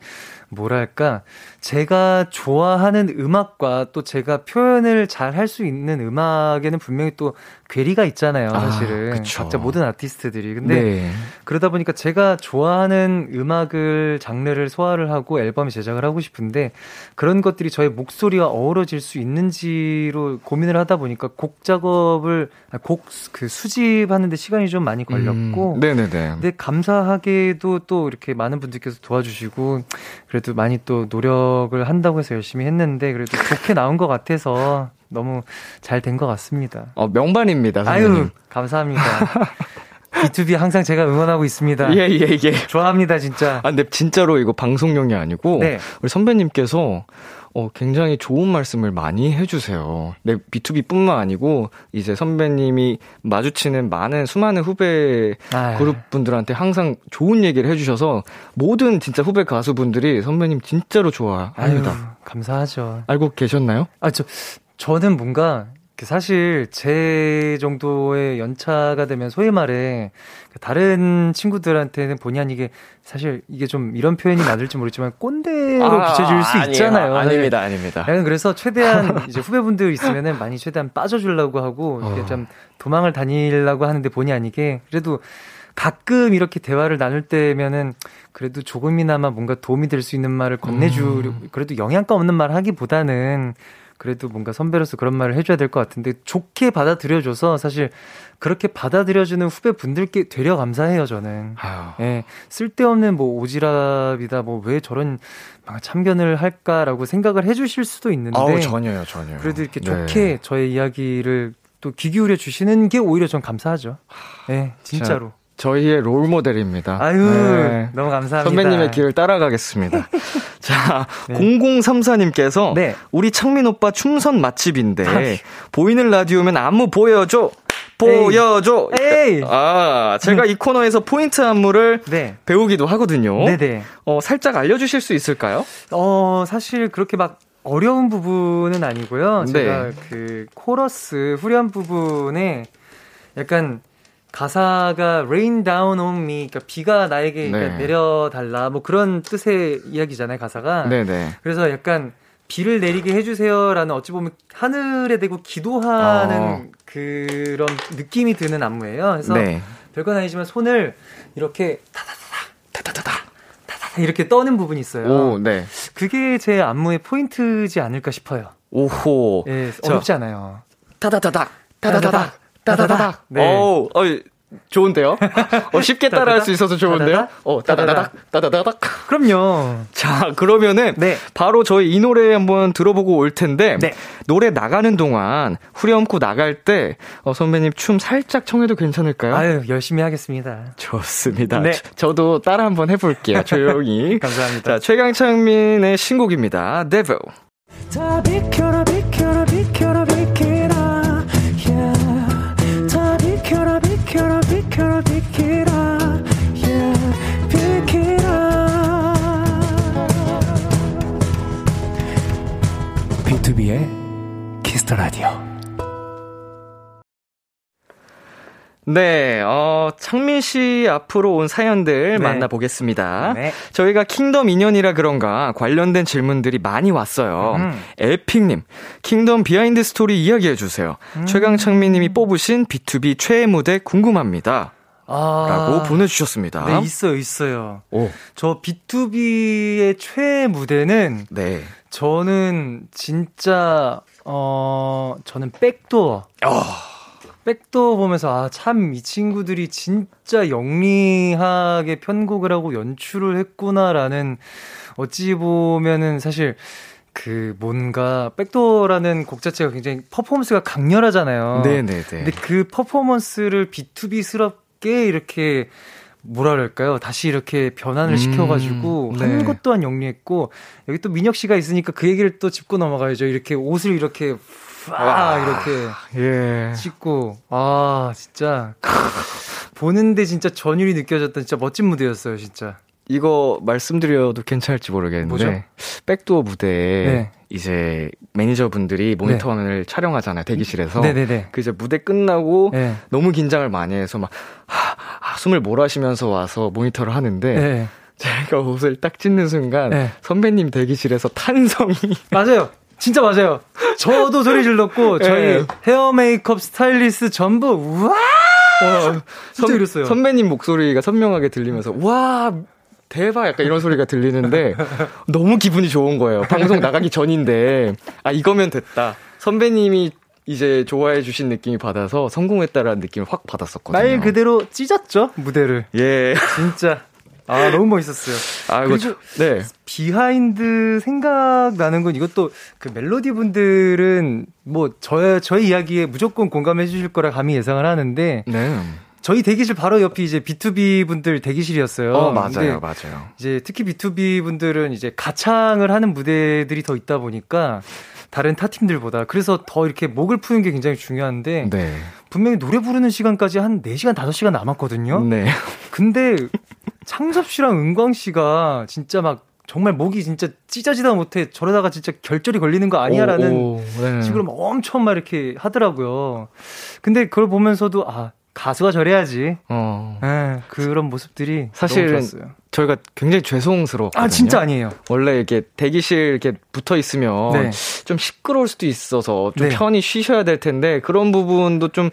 [SPEAKER 4] 뭐랄까 제가 좋아하는 음악과 또 제가 표현을 잘 할 수 있는 음악에는 분명히 또 괴리가 있잖아요.
[SPEAKER 2] 아,
[SPEAKER 4] 사실은
[SPEAKER 2] 그쵸.
[SPEAKER 4] 각자 모든 아티스트들이 근데
[SPEAKER 2] 네.
[SPEAKER 4] 그러다 보니까 제가 좋아하는 음악을 장르를 소화를 하고 앨범 제작을 하고 싶은데 그런 것들이 저의 목소리와 어우러질 수 있는지로 고민을 하다 보니까 곡 작업을 곡 그 수집하는데 시간이 좀 많이 걸렸고
[SPEAKER 2] 음, 네네네.
[SPEAKER 4] 근데 감사하게도 또 이렇게 많은 분들께서 도와주시고 그래 도 많이 또 노력을 한다고 해서 열심히 했는데 그래도 좋게 나온 것 같아서 너무 잘 된 것 같습니다.
[SPEAKER 2] 어, 명반입니다. 선배님.
[SPEAKER 4] 아유 감사합니다. B2B 항상 제가 응원하고 있습니다.
[SPEAKER 2] 예, 예, 예.
[SPEAKER 4] 좋아합니다 진짜.
[SPEAKER 2] 아, 근데 진짜로 이거 방송용이 아니고
[SPEAKER 4] 네.
[SPEAKER 2] 우리 선배님께서 어, 굉장히 좋은 말씀을 많이 해주세요. 네, B2B뿐만 아니고 이제 선배님이 마주치는 많은 수많은 후배
[SPEAKER 4] 아유.
[SPEAKER 2] 그룹 분들한테 항상 좋은 얘기를 해주셔서 모든 진짜 후배 가수분들이 선배님 진짜로
[SPEAKER 4] 아유
[SPEAKER 2] 좋아합니다.
[SPEAKER 4] 감사하죠.
[SPEAKER 2] 알고 계셨나요?
[SPEAKER 4] 아 저 저는 뭔가 그 사실 제 정도의 연차가 되면 소위 말해 그 다른 친구들한테는 본의 아니게 사실 이게 좀 이런 표현이 맞을지 모르지만 꼰대로 비춰질 수
[SPEAKER 2] 아니에요.
[SPEAKER 4] 있잖아요.
[SPEAKER 2] 아닙니다, 아닙니다.
[SPEAKER 4] 그래서 최대한 이제 후배분들 있으면은 많이 최대한 빠져주려고 하고 이렇게
[SPEAKER 2] 어.
[SPEAKER 4] 좀 도망을 다니려고 하는데 본의 아니게 그래도 가끔 이렇게 대화를 나눌 때면은 그래도 조금이나마 뭔가 도움이 될 수 있는 말을 건네주려
[SPEAKER 2] 음.
[SPEAKER 4] 그래도 영양가 없는 말 하기보다는 그래도 뭔가 선배로서 그런 말을 해줘야 될 것 같은데 좋게 받아들여줘서 사실 그렇게 받아들여주는 후배 분들께 되려 감사해요 저는.
[SPEAKER 2] 아유,
[SPEAKER 4] 예, 쓸데없는 뭐 오지랖이다, 뭐 왜 저런 막 참견을 할까라고 생각을 해주실 수도 있는데,
[SPEAKER 2] 아우, 전혀요, 전혀요.
[SPEAKER 4] 그래도 이렇게
[SPEAKER 2] 네.
[SPEAKER 4] 좋게 저의 이야기를 또 귀 기울여 주시는 게 오히려 전 감사하죠. 예, 진짜로.
[SPEAKER 2] 저희의 롤 모델입니다.
[SPEAKER 4] 아유,
[SPEAKER 2] 네.
[SPEAKER 4] 너무 감사합니다.
[SPEAKER 2] 선배님의 길을 따라가겠습니다. 자,
[SPEAKER 4] 네.
[SPEAKER 2] 0034님께서
[SPEAKER 4] 네.
[SPEAKER 2] 우리 창민 오빠 춤선 맛집인데
[SPEAKER 4] 아이.
[SPEAKER 2] 보이는 라디오면 안무 보여줘. 보여줘.
[SPEAKER 4] 에이.
[SPEAKER 2] 아, 제가 이 코너에서 포인트 안무를
[SPEAKER 4] 네.
[SPEAKER 2] 배우기도 하거든요.
[SPEAKER 4] 네네.
[SPEAKER 2] 어, 살짝 알려주실 수 있을까요?
[SPEAKER 4] 어, 사실 그렇게 막 어려운 부분은 아니고요.
[SPEAKER 2] 네.
[SPEAKER 4] 제가 그 코러스 후렴 부분에 약간 가사가 rain down on me, 그러니까 비가 나에게 그러니까
[SPEAKER 2] 네.
[SPEAKER 4] 내려달라, 뭐 그런 뜻의 이야기잖아요, 가사가.
[SPEAKER 2] 네네.
[SPEAKER 4] 그래서 약간 비를 내리게 해주세요라는 어찌 보면 하늘에 대고 기도하는
[SPEAKER 2] 어.
[SPEAKER 4] 그런 느낌이 드는 안무예요. 그래서
[SPEAKER 2] 네.
[SPEAKER 4] 별건 아니지만 손을 이렇게 타타타타 타타타 이렇게 떠는 부분이 있어요.
[SPEAKER 2] 오, 네.
[SPEAKER 4] 그게 제 안무의 포인트지 않을까 싶어요.
[SPEAKER 2] 오호.
[SPEAKER 4] 예,
[SPEAKER 2] 자,
[SPEAKER 4] 어렵지 않아요.
[SPEAKER 2] 따다다닥, 따다다닥, 따다다닥.
[SPEAKER 4] 네.
[SPEAKER 2] 오, 어, 좋은데요? 어, 쉽게 따라할 수 있어서 좋은데요?
[SPEAKER 4] 따다닥,
[SPEAKER 2] 어, 따다다닥, 따다다닥.
[SPEAKER 4] 그럼요.
[SPEAKER 2] 자, 그러면은
[SPEAKER 4] 네.
[SPEAKER 2] 바로 저희 이 노래 한번 들어보고 올 텐데
[SPEAKER 4] 네.
[SPEAKER 2] 노래 나가는 동안 후렴구 나갈 때 어, 선배님 춤 살짝 청해도 괜찮을까요?
[SPEAKER 4] 아유, 열심히 하겠습니다.
[SPEAKER 2] 좋습니다.
[SPEAKER 4] 네.
[SPEAKER 2] 저- 저도 따라 한번 해볼게요. 조용히.
[SPEAKER 4] 감사합니다.
[SPEAKER 2] 자, 최강창민의 신곡입니다. Devil.
[SPEAKER 1] Kiss the Radio.
[SPEAKER 2] 네, 어, 창민 씨 앞으로 온 사연들
[SPEAKER 4] 네.
[SPEAKER 2] 만나보겠습니다.
[SPEAKER 4] 네.
[SPEAKER 2] 저희가 Kingdom 인연이라 그런가 관련된 질문들이 많이 왔어요.
[SPEAKER 4] 음.
[SPEAKER 2] 에픽님, Kingdom behind story 이야기해주세요.
[SPEAKER 4] 음.
[SPEAKER 2] 최강창민님이 뽑으신 BTOB 최애 무대 궁금합니다.
[SPEAKER 4] 아.
[SPEAKER 2] 라고 보내주셨습니다.
[SPEAKER 4] 네, 있어요, 있어요.
[SPEAKER 2] 오,
[SPEAKER 4] 저 BTOB의 최애 무대는
[SPEAKER 2] 네.
[SPEAKER 4] 저는 진짜 어 저는 백도어 백도어 보면서 아 참 이 친구들이 진짜 영리하게 편곡을 하고 연출을 했구나라는 어찌 보면은 사실 그 뭔가 백도어라는 곡 자체가 굉장히 퍼포먼스가 강렬하잖아요.
[SPEAKER 2] 네네네.
[SPEAKER 4] 근데 그 퍼포먼스를 B2B스럽게 이렇게 뭐라 그럴까요? 다시 이렇게 변환을
[SPEAKER 2] 음,
[SPEAKER 4] 시켜가지고
[SPEAKER 2] 네.
[SPEAKER 4] 하는 것 또한 영리했고 여기 또 민혁 씨가 있으니까 그 얘기를 또 짚고 넘어가야죠. 이렇게 옷을 이렇게 와 이렇게
[SPEAKER 2] 예.
[SPEAKER 4] 찍고 아 진짜 보는데 진짜 전율이 느껴졌던 진짜 멋진 무대였어요, 진짜.
[SPEAKER 2] 이거 말씀드려도 괜찮을지 모르겠는데
[SPEAKER 4] 뭐죠?
[SPEAKER 2] 백도어 무대에
[SPEAKER 4] 네.
[SPEAKER 2] 이제 매니저분들이 모니터 화면을 촬영하잖아요 대기실에서
[SPEAKER 4] 네네네.
[SPEAKER 2] 그 이제 무대 끝나고
[SPEAKER 4] 네.
[SPEAKER 2] 너무 긴장을 많이 해서 막 하, 하, 숨을 몰아쉬면서 와서 모니터를 하는데
[SPEAKER 4] 네.
[SPEAKER 2] 제가 옷을 딱 찢는 순간
[SPEAKER 4] 네.
[SPEAKER 2] 선배님 대기실에서 탄성이
[SPEAKER 4] 맞아요. 진짜 맞아요. 저도 소리 질렀고 저희
[SPEAKER 2] 네.
[SPEAKER 4] 헤어 메이크업 스타일리스트 전부 우와 진짜 이랬어요.
[SPEAKER 2] 선배님 목소리가 선명하게 들리면서 와 대박 약간 이런 소리가 들리는데 너무 기분이 좋은 거예요. 방송 나가기 전인데 아 이거면 됐다. 선배님이 이제 좋아해 주신 느낌이 받아서 성공했다라는 느낌을 확 받았었거든요.
[SPEAKER 4] 말 그대로 찢었죠 무대를
[SPEAKER 2] 예.
[SPEAKER 4] 진짜 아 너무 멋있었어요.
[SPEAKER 2] 아 이거
[SPEAKER 4] 그리고
[SPEAKER 2] 저- 네.
[SPEAKER 4] behind 생각 나는 건 이것도 그 멜로디 분들은 뭐 저의 저희 이야기에 무조건 공감해 주실 거라 감히 예상을 하는데
[SPEAKER 2] 네.
[SPEAKER 4] 저희 대기실 바로 옆이 이제 BTOB 분들 대기실이었어요.
[SPEAKER 2] 어 맞아요, 맞아요.
[SPEAKER 4] 이제 특히 BTOB 분들은 이제 가창을 하는 무대들이 더 있다 보니까 다른 타 팀들보다 그래서 더 이렇게 목을 푸는 게 굉장히 중요한데
[SPEAKER 2] 네.
[SPEAKER 4] 분명히 노래 부르는 시간까지 한 4시간 5시간 남았거든요.
[SPEAKER 2] 네.
[SPEAKER 4] 근데 창섭 씨랑 은광 씨가 진짜 막 정말 목이 진짜 찢어지다 못해 저러다가 진짜 결절이 걸리는 거 아니야라는
[SPEAKER 2] 오, 오, 네.
[SPEAKER 4] 식으로 막 엄청 막 이렇게 하더라고요. 근데 그걸 보면서도 아 가수가 저래야지.
[SPEAKER 2] 어.
[SPEAKER 4] 예, 그런 모습들이 좋았어요.
[SPEAKER 2] 저희가 굉장히 죄송스러웠거든요.
[SPEAKER 4] 아 진짜 아니에요.
[SPEAKER 2] 원래 이렇게 대기실 이렇게 붙어 있으면
[SPEAKER 4] 네.
[SPEAKER 2] 좀 시끄러울 수도 있어서 좀
[SPEAKER 4] 네.
[SPEAKER 2] 편히 쉬셔야 될 텐데 그런 부분도 좀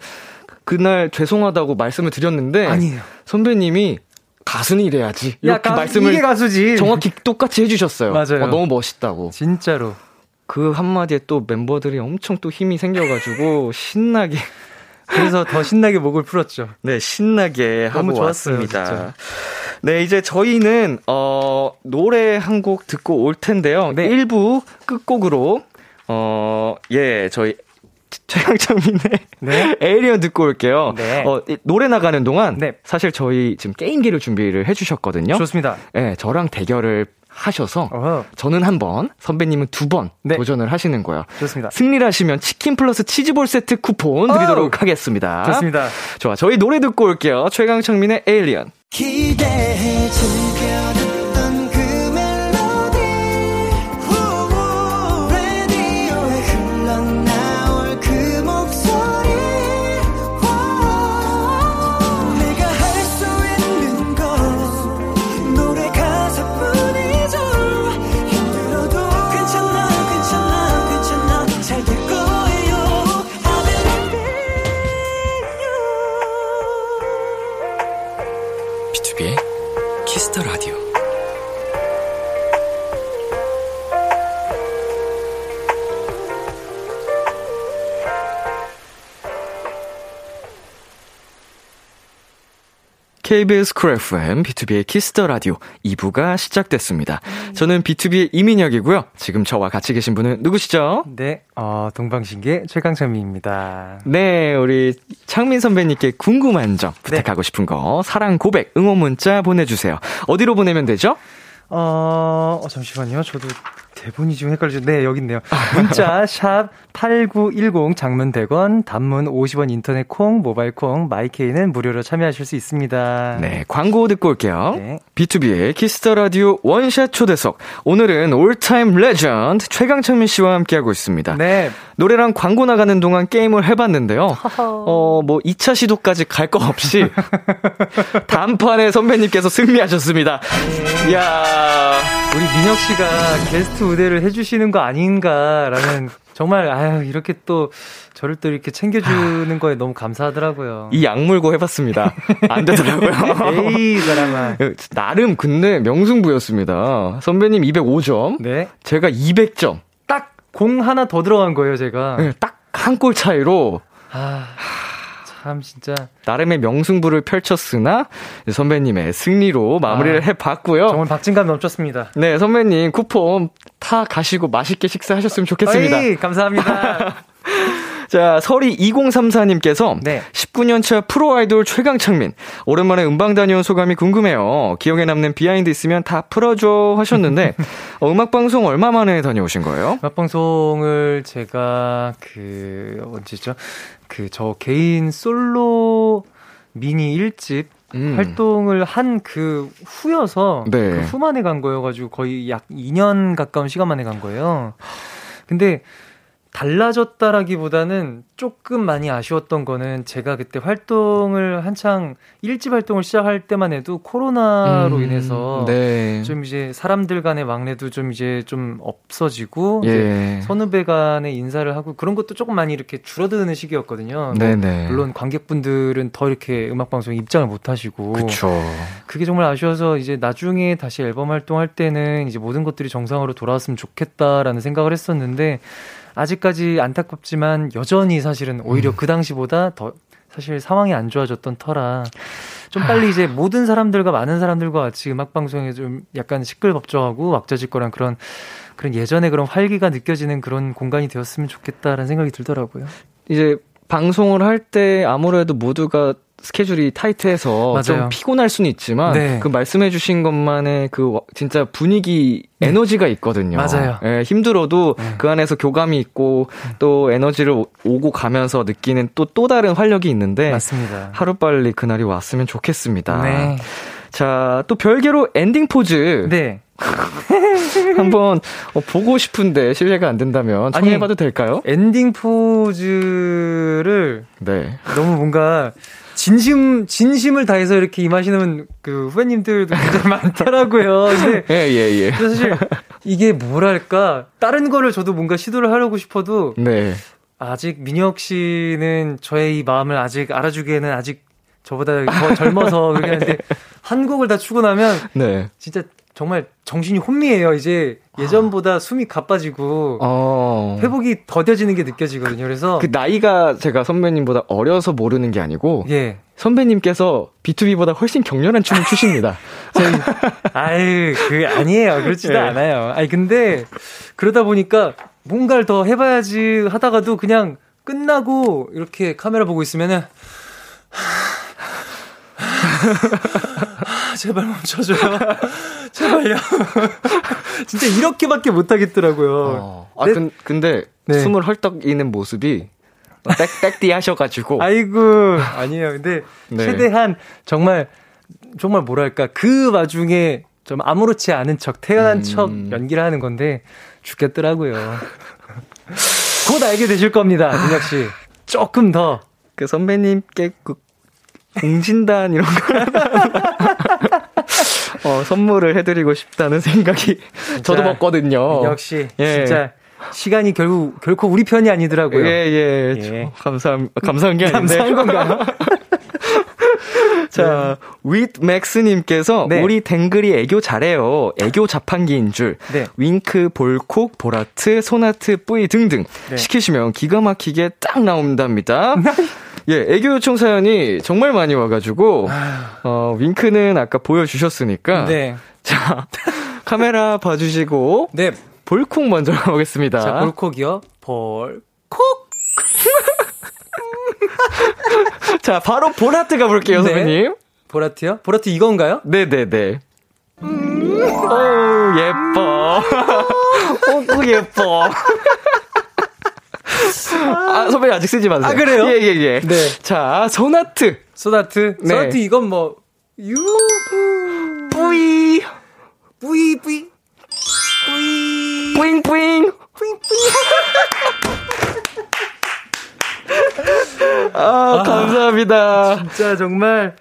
[SPEAKER 2] 그날 죄송하다고 말씀을 드렸는데
[SPEAKER 4] 아니에요.
[SPEAKER 2] 선배님이 가수는 이래야지 이렇게
[SPEAKER 4] 가-
[SPEAKER 2] 말씀을
[SPEAKER 4] 이게 가수지.
[SPEAKER 2] 정확히 똑같이 해주셨어요.
[SPEAKER 4] 맞아요.
[SPEAKER 2] 어, 너무 멋있다고.
[SPEAKER 4] 진짜로.
[SPEAKER 2] 그 한마디에 또 멤버들이 엄청 또 힘이 생겨가지고 신나게
[SPEAKER 4] 그래서 더 신나게 목을 풀었죠.
[SPEAKER 2] 네, 신나게 하고
[SPEAKER 4] 너무 좋았어요,
[SPEAKER 2] 왔습니다.
[SPEAKER 4] 진짜.
[SPEAKER 2] 네, 이제 저희는 어 노래 한 곡 듣고 올 텐데요.
[SPEAKER 4] 네.
[SPEAKER 2] 1부 끝곡으로 어 예, 저희 최양창민의
[SPEAKER 4] 네.
[SPEAKER 2] 에이리언 듣고 올게요.
[SPEAKER 4] 네.
[SPEAKER 2] 어, 이 노래 나가는 동안
[SPEAKER 4] 네.
[SPEAKER 2] 사실 저희 지금 게임기를 준비를 해주셨거든요.
[SPEAKER 4] 좋습니다.
[SPEAKER 2] 네, 저랑 대결을 하셔서
[SPEAKER 4] 어,
[SPEAKER 2] 저는 한 번, 선배님은 두번
[SPEAKER 4] 네.
[SPEAKER 2] 도전을 하시는 거예요.
[SPEAKER 4] 좋습니다.
[SPEAKER 2] 승리를 하시면 치킨 플러스 치즈볼 세트 쿠폰 드리도록 하겠습니다.
[SPEAKER 4] 좋습니다.
[SPEAKER 2] 좋아, 저희 노래 듣고 올게요. 최강창민의 에일리언.
[SPEAKER 1] 기대해 즐겨
[SPEAKER 2] KBS Cool FM, B2B의 키스터 라디오 2부가 시작됐습니다. 저는 BTOB의 이민혁이고요. 지금 저와 같이 계신 분은 누구시죠?
[SPEAKER 4] 네, 어, 동방신기의 최강창민입니다.
[SPEAKER 2] 네, 우리 창민 선배님께 궁금한 점, 부탁하고 싶은 거, 사랑 고백, 응원 문자 보내주세요. 어디로 보내면 되죠?
[SPEAKER 4] 어, 어, 잠시만요. 저도 대본이 지금 헷갈리죠. 네, 여기 있네요. 문자 샵 8910 장문 100원, 단문 50원 인터넷 콩, 모바일 콩, 마이 K는 무료로 참여하실 수 있습니다.
[SPEAKER 2] 네, 광고 듣고 올게요.
[SPEAKER 4] 네.
[SPEAKER 2] B2B의 키스터 라디오 원샷 초대석. 오늘은 all-time legend 최강창민 씨와 함께하고 있습니다.
[SPEAKER 4] 네.
[SPEAKER 2] 노래랑 광고 나가는 동안 게임을 해봤는데요. 어, 뭐 2차 시도까지 갈 거 없이 단판에 선배님께서 승리하셨습니다. 이야.
[SPEAKER 4] 우리 민혁 씨가 게스트 우대를 해주시는 거 아닌가라는 정말 아유 이렇게 또 저를 또 이렇게 챙겨주는 거에 너무 감사하더라고요.
[SPEAKER 2] 이 약물고 해봤습니다. 안 되더라고요.
[SPEAKER 4] 에이 사람아.
[SPEAKER 2] 나름 근데 명승부였습니다. 선배님 205점,
[SPEAKER 4] 네.
[SPEAKER 2] 제가 200점.
[SPEAKER 4] 딱 공 하나 더 들어간 거예요 제가.
[SPEAKER 2] 네, 딱한 골 차이로
[SPEAKER 4] 아. 참 진짜
[SPEAKER 2] 나름의 명승부를 펼쳤으나 선배님의 승리로 마무리를
[SPEAKER 4] 아,
[SPEAKER 2] 해봤고요.
[SPEAKER 4] 정말 박진감 넘쳤습니다.
[SPEAKER 2] 네, 선배님 쿠폰 타 가시고 맛있게 식사하셨으면 좋겠습니다.
[SPEAKER 4] 어이, 감사합니다.
[SPEAKER 2] 자, 서리 2034님께서
[SPEAKER 4] 네.
[SPEAKER 2] 19년차 프로 아이돌 최강창민. 오랜만에 음방 다녀온 소감이 궁금해요. 기억에 남는 behind 있으면 다 풀어줘 하셨는데, 어, 음악방송 얼마 만에 다녀오신 거예요?
[SPEAKER 4] 음악 방송을 제가 그 언제죠? 그 저 개인 솔로 미니 1집
[SPEAKER 2] 음.
[SPEAKER 4] 활동을 한 그 후여서
[SPEAKER 2] 네.
[SPEAKER 4] 그 후만에 간 거여가지고 거의 약 2년 가까운 시간 만에 간 거예요. 근데 달라졌다라기보다는 조금 많이 아쉬웠던 거는 제가 그때 활동을 한창 1집 활동을 시작할 때만 해도 코로나로
[SPEAKER 2] 음,
[SPEAKER 4] 인해서
[SPEAKER 2] 네.
[SPEAKER 4] 좀 이제 사람들 간의 왕래도 좀 이제 좀 없어지고
[SPEAKER 2] 예.
[SPEAKER 4] 선후배 간의 인사를 하고 그런 것도 조금 많이 이렇게 줄어드는 시기였거든요. 뭐
[SPEAKER 2] 네네.
[SPEAKER 4] 물론 관객분들은 더 이렇게 음악 방송에 입장을 못 하시고
[SPEAKER 2] 그쵸.
[SPEAKER 4] 그게 정말 아쉬워서 이제 나중에 다시 앨범 활동할 때는 이제 모든 것들이 정상으로 돌아왔으면 좋겠다라는 생각을 했었는데 아직까지 안타깝지만 여전히 사실은 오히려
[SPEAKER 2] 음.
[SPEAKER 4] 그 당시보다 더 사실 상황이 안 좋아졌던 터라 좀 빨리 이제 모든 사람들과 많은 사람들과 같이 음악 방송에 좀 약간 시끌벅적하고 왁자지껄한 그런 그런 예전에 그런 활기가 느껴지는 그런 공간이 되었으면 좋겠다라는 생각이 들더라고요.
[SPEAKER 2] 이제 방송을 할 때 아무래도 모두가 스케줄이 타이트해서 좀
[SPEAKER 4] 맞아요.
[SPEAKER 2] 피곤할 수는 있지만
[SPEAKER 4] 네.
[SPEAKER 2] 그 말씀해 주신 것만의 그 와- 진짜 분위기 에너지가 있거든요.
[SPEAKER 4] 맞아요.
[SPEAKER 2] 예, 힘들어도
[SPEAKER 4] 네.
[SPEAKER 2] 그 안에서 교감이 있고 또 에너지를 오- 오고 가면서 느끼는 또또 다른 활력이 있는데
[SPEAKER 4] 맞습니다.
[SPEAKER 2] 하루 빨리 그날이 왔으면 좋겠습니다.
[SPEAKER 4] 네.
[SPEAKER 2] 자, 또 별개로 엔딩 포즈
[SPEAKER 4] 네.
[SPEAKER 2] 한번 어, 보고 싶은데 실례가 안 된다면
[SPEAKER 4] 아니,
[SPEAKER 2] 청해봐도 될까요?
[SPEAKER 4] 엔딩 포즈를
[SPEAKER 2] 네.
[SPEAKER 4] 너무 뭔가 진심 진심을 다해서 이렇게 임하시는 그 후배님들도 굉장히 많더라고요. 근데
[SPEAKER 2] 예, 예, 예.
[SPEAKER 4] 사실 이게 뭐랄까 다른 거를 저도 뭔가 시도를 하려고 싶어도
[SPEAKER 2] 네.
[SPEAKER 4] 아직 민혁 씨는 저의 이 마음을 아직 알아주기에는 아직 저보다 더 젊어서 그렇게 하는데 한 곡을 다 추고 나면
[SPEAKER 2] 네.
[SPEAKER 4] 진짜 정말 정신이 혼미해요. 이제 예전보다 숨이 가빠지고
[SPEAKER 2] 어.
[SPEAKER 4] 회복이 더뎌지는 게 느껴지거든요. 그래서
[SPEAKER 2] 그 나이가 제가 선배님보다 어려서 모르는 게 아니고
[SPEAKER 4] 예.
[SPEAKER 2] 선배님께서 B2B보다 훨씬 격렬한 춤을 추십니다.
[SPEAKER 4] 저희 아유 그 아니에요 그렇지도
[SPEAKER 2] 예.
[SPEAKER 4] 않아요 아니 근데 그러다 보니까 뭔가를 더 해봐야지 하다가도 그냥 끝나고 이렇게 카메라 보고 있으면은 제발 멈춰줘요 제발요 진짜 이렇게밖에 못하겠더라고요
[SPEAKER 2] 아,
[SPEAKER 4] 네.
[SPEAKER 2] 근, 근데
[SPEAKER 4] 네.
[SPEAKER 2] 숨을 헐떡 이는 모습이 백, 백디 하셔가지고.
[SPEAKER 4] 아이고 아니에요 근데
[SPEAKER 2] 네.
[SPEAKER 4] 최대한 정말 정말 뭐랄까 그 와중에 좀 아무렇지 않은 척 태연한
[SPEAKER 2] 음.
[SPEAKER 4] 척 연기를 하는 건데 죽겠더라고요. 곧 알게 되실 겁니다, 민혁 씨. 조금 더.
[SPEAKER 2] 그 선배님께 그 공진단 이런 걸 어, 선물을 해드리고 싶다는 생각이 저도 먹거든요.
[SPEAKER 4] 씨,
[SPEAKER 2] 예.
[SPEAKER 4] 진짜 시간이 결국 결코 우리 편이 아니더라고요.
[SPEAKER 2] 예, 예.
[SPEAKER 4] 예.
[SPEAKER 2] 저 감사함, 감사한 게 아닌데.
[SPEAKER 4] 감사한 건가요?
[SPEAKER 2] 자, 윗 맥스님께서
[SPEAKER 4] 네.
[SPEAKER 2] 우리 댕글이 애교 잘해요. 애교 자판기인 줄.
[SPEAKER 4] 네.
[SPEAKER 2] 윙크, 볼콕, 보라트, 소나트, 뿌이 등등
[SPEAKER 4] 네.
[SPEAKER 2] 시키시면 기가 막히게 딱 나온답니다. 예, 애교 요청 사연이 정말 많이 와가지고 어 윙크는 아까 보여주셨으니까
[SPEAKER 4] 네.
[SPEAKER 2] 자 카메라 봐주시고
[SPEAKER 4] 네.
[SPEAKER 2] 볼콕 먼저 가보겠습니다.
[SPEAKER 4] 자, 볼콕이요. 볼콕.
[SPEAKER 2] 자, 바로 보라트 가볼게요,
[SPEAKER 4] 네.
[SPEAKER 2] 선배님.
[SPEAKER 4] 보라트요? 보라트 이건가요?
[SPEAKER 2] 네네네. 오, 예뻐. 어, 어, 예뻐. 아, 선배님 아직 쓰지 마세요.
[SPEAKER 4] 아, 그래요?
[SPEAKER 2] 예, 예, 예.
[SPEAKER 4] 네.
[SPEAKER 2] 자, 소나트.
[SPEAKER 4] 소나트.
[SPEAKER 2] 네.
[SPEAKER 4] 소나트 이건 뭐, 유,
[SPEAKER 2] 뿌이.
[SPEAKER 4] 뿌이, 뿌이. 뿌이.
[SPEAKER 2] 뿌잉, 뿌잉. 아, 감사합니다.
[SPEAKER 4] 진짜 정말.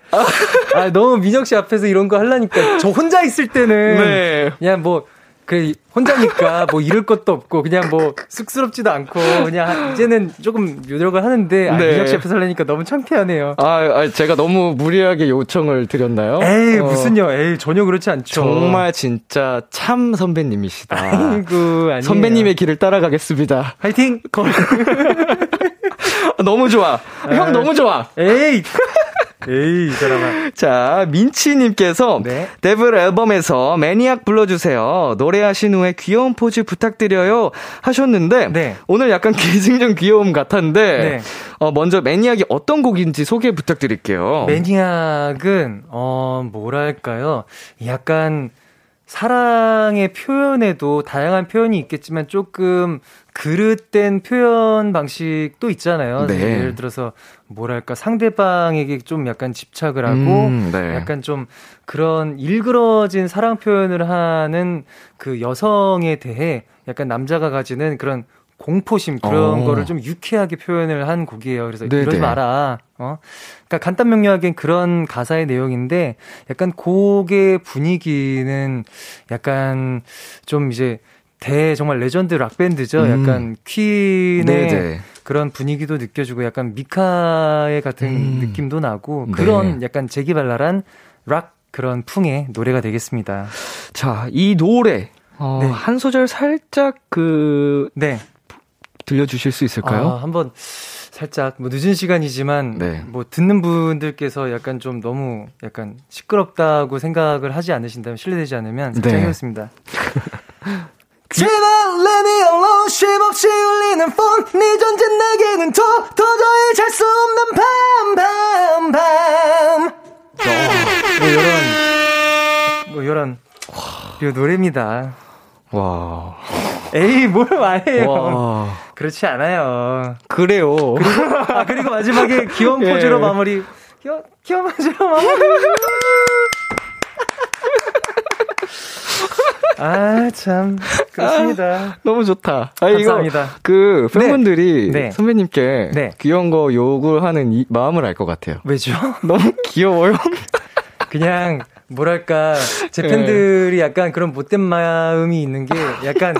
[SPEAKER 4] 아, 너무 민혁 씨 앞에서 이런 거 하려니까 저 혼자 있을 때는.
[SPEAKER 2] 네.
[SPEAKER 4] 그냥 뭐, 그, 혼자니까 뭐 이럴 것도 없고, 그냥 뭐 쑥스럽지도 않고, 그냥 한- 이제는 조금 노력을 하는데, 아,
[SPEAKER 2] 네.
[SPEAKER 4] 민혁 씨 앞에서 하려니까 너무 창피하네요.
[SPEAKER 2] 아, 아, 제가 너무 무리하게 요청을 드렸나요?
[SPEAKER 4] 에이,
[SPEAKER 2] 어,
[SPEAKER 4] 무슨요? 에이, 전혀 그렇지 않죠.
[SPEAKER 2] 정말 진짜 참 선배님이시다.
[SPEAKER 4] 아이고, 아니에요.
[SPEAKER 2] 선배님의 길을 따라가겠습니다.
[SPEAKER 4] 화이팅!
[SPEAKER 2] 너무 좋아. 형 너무 좋아.
[SPEAKER 4] 에이! 에이, 이 사람아.
[SPEAKER 2] 자, 민치님께서
[SPEAKER 4] 네.
[SPEAKER 2] 데블 앨범에서 매니악 불러주세요. 노래하신 후에 귀여운 포즈 부탁드려요. 하셨는데
[SPEAKER 4] 네.
[SPEAKER 2] 오늘 약간 기승전 귀여움 같았는데
[SPEAKER 4] 네.
[SPEAKER 2] 어, 먼저 매니악이 어떤 곡인지 소개 부탁드릴게요.
[SPEAKER 4] 매니악은, 어, 뭐랄까요. 약간, 사랑의 표현에도 다양한 표현이 있겠지만 조금 그릇된 표현 방식도 있잖아요.
[SPEAKER 2] 네.
[SPEAKER 4] 예를 들어서 뭐랄까 상대방에게 좀 약간 집착을 하고
[SPEAKER 2] 음, 네.
[SPEAKER 4] 약간 좀 그런 일그러진 사랑 표현을 하는 그 여성에 대해 약간 남자가 가지는 그런 공포심 그런
[SPEAKER 2] 어.
[SPEAKER 4] 거를 좀 유쾌하게 표현을 한 곡이에요. 그래서
[SPEAKER 2] 네네.
[SPEAKER 4] 이러지 마라. 어? 그러니까 간단 명료하게 그런 가사의 내용인데 약간 곡의 분위기는 약간 좀 이제 대 정말 레전드 락 밴드죠.
[SPEAKER 2] 음.
[SPEAKER 4] 약간 퀸의
[SPEAKER 2] 네네.
[SPEAKER 4] 그런 분위기도 느껴지고 약간 미카의 같은
[SPEAKER 2] 음.
[SPEAKER 4] 느낌도 나고
[SPEAKER 2] 네.
[SPEAKER 4] 그런 약간 재기발랄한 락 그런 풍의 노래가 되겠습니다.
[SPEAKER 2] 자, 이 노래 어,
[SPEAKER 4] 네.
[SPEAKER 2] 한 소절 살짝 그
[SPEAKER 4] 네.
[SPEAKER 2] 들려주실 수 있을까요?
[SPEAKER 4] 아, 한번 살짝 뭐 늦은 시간이지만
[SPEAKER 2] 네.
[SPEAKER 4] 뭐 듣는 분들께서 약간 좀 너무 약간 시끄럽다고 생각을 하지 않으신다면 실례되지 않으면 살짝
[SPEAKER 2] 네.
[SPEAKER 4] 해보겠습니다. 제발 let me alone 쉼없이 울리는 폰 네 존재 내게는 도, 도저히 잘 수 없는 밤 밤 밤. 뭐 요런 뭐 요런 요 노래입니다.
[SPEAKER 2] 와.
[SPEAKER 4] 에이 뭘 말해요.
[SPEAKER 2] 와.
[SPEAKER 4] 그렇지 않아요.
[SPEAKER 2] 그래요.
[SPEAKER 4] 아 그리고 마지막에 귀여운
[SPEAKER 2] 예.
[SPEAKER 4] 포즈로 마무리. 귀여, 귀여운 포즈로 마무리 아 참 그렇습니다
[SPEAKER 2] 너무 좋다. 아,
[SPEAKER 4] 감사합니다.
[SPEAKER 2] 이거 그 팬분들이
[SPEAKER 4] 네. 네.
[SPEAKER 2] 선배님께
[SPEAKER 4] 네.
[SPEAKER 2] 귀여운 거 욕을 하는 이 마음을 알 것 같아요.
[SPEAKER 4] 왜죠?
[SPEAKER 2] 너무 귀여워요.
[SPEAKER 4] 그냥 뭐랄까 제
[SPEAKER 2] 예.
[SPEAKER 4] 팬들이 약간 그런 못된 마음이 있는 게 약간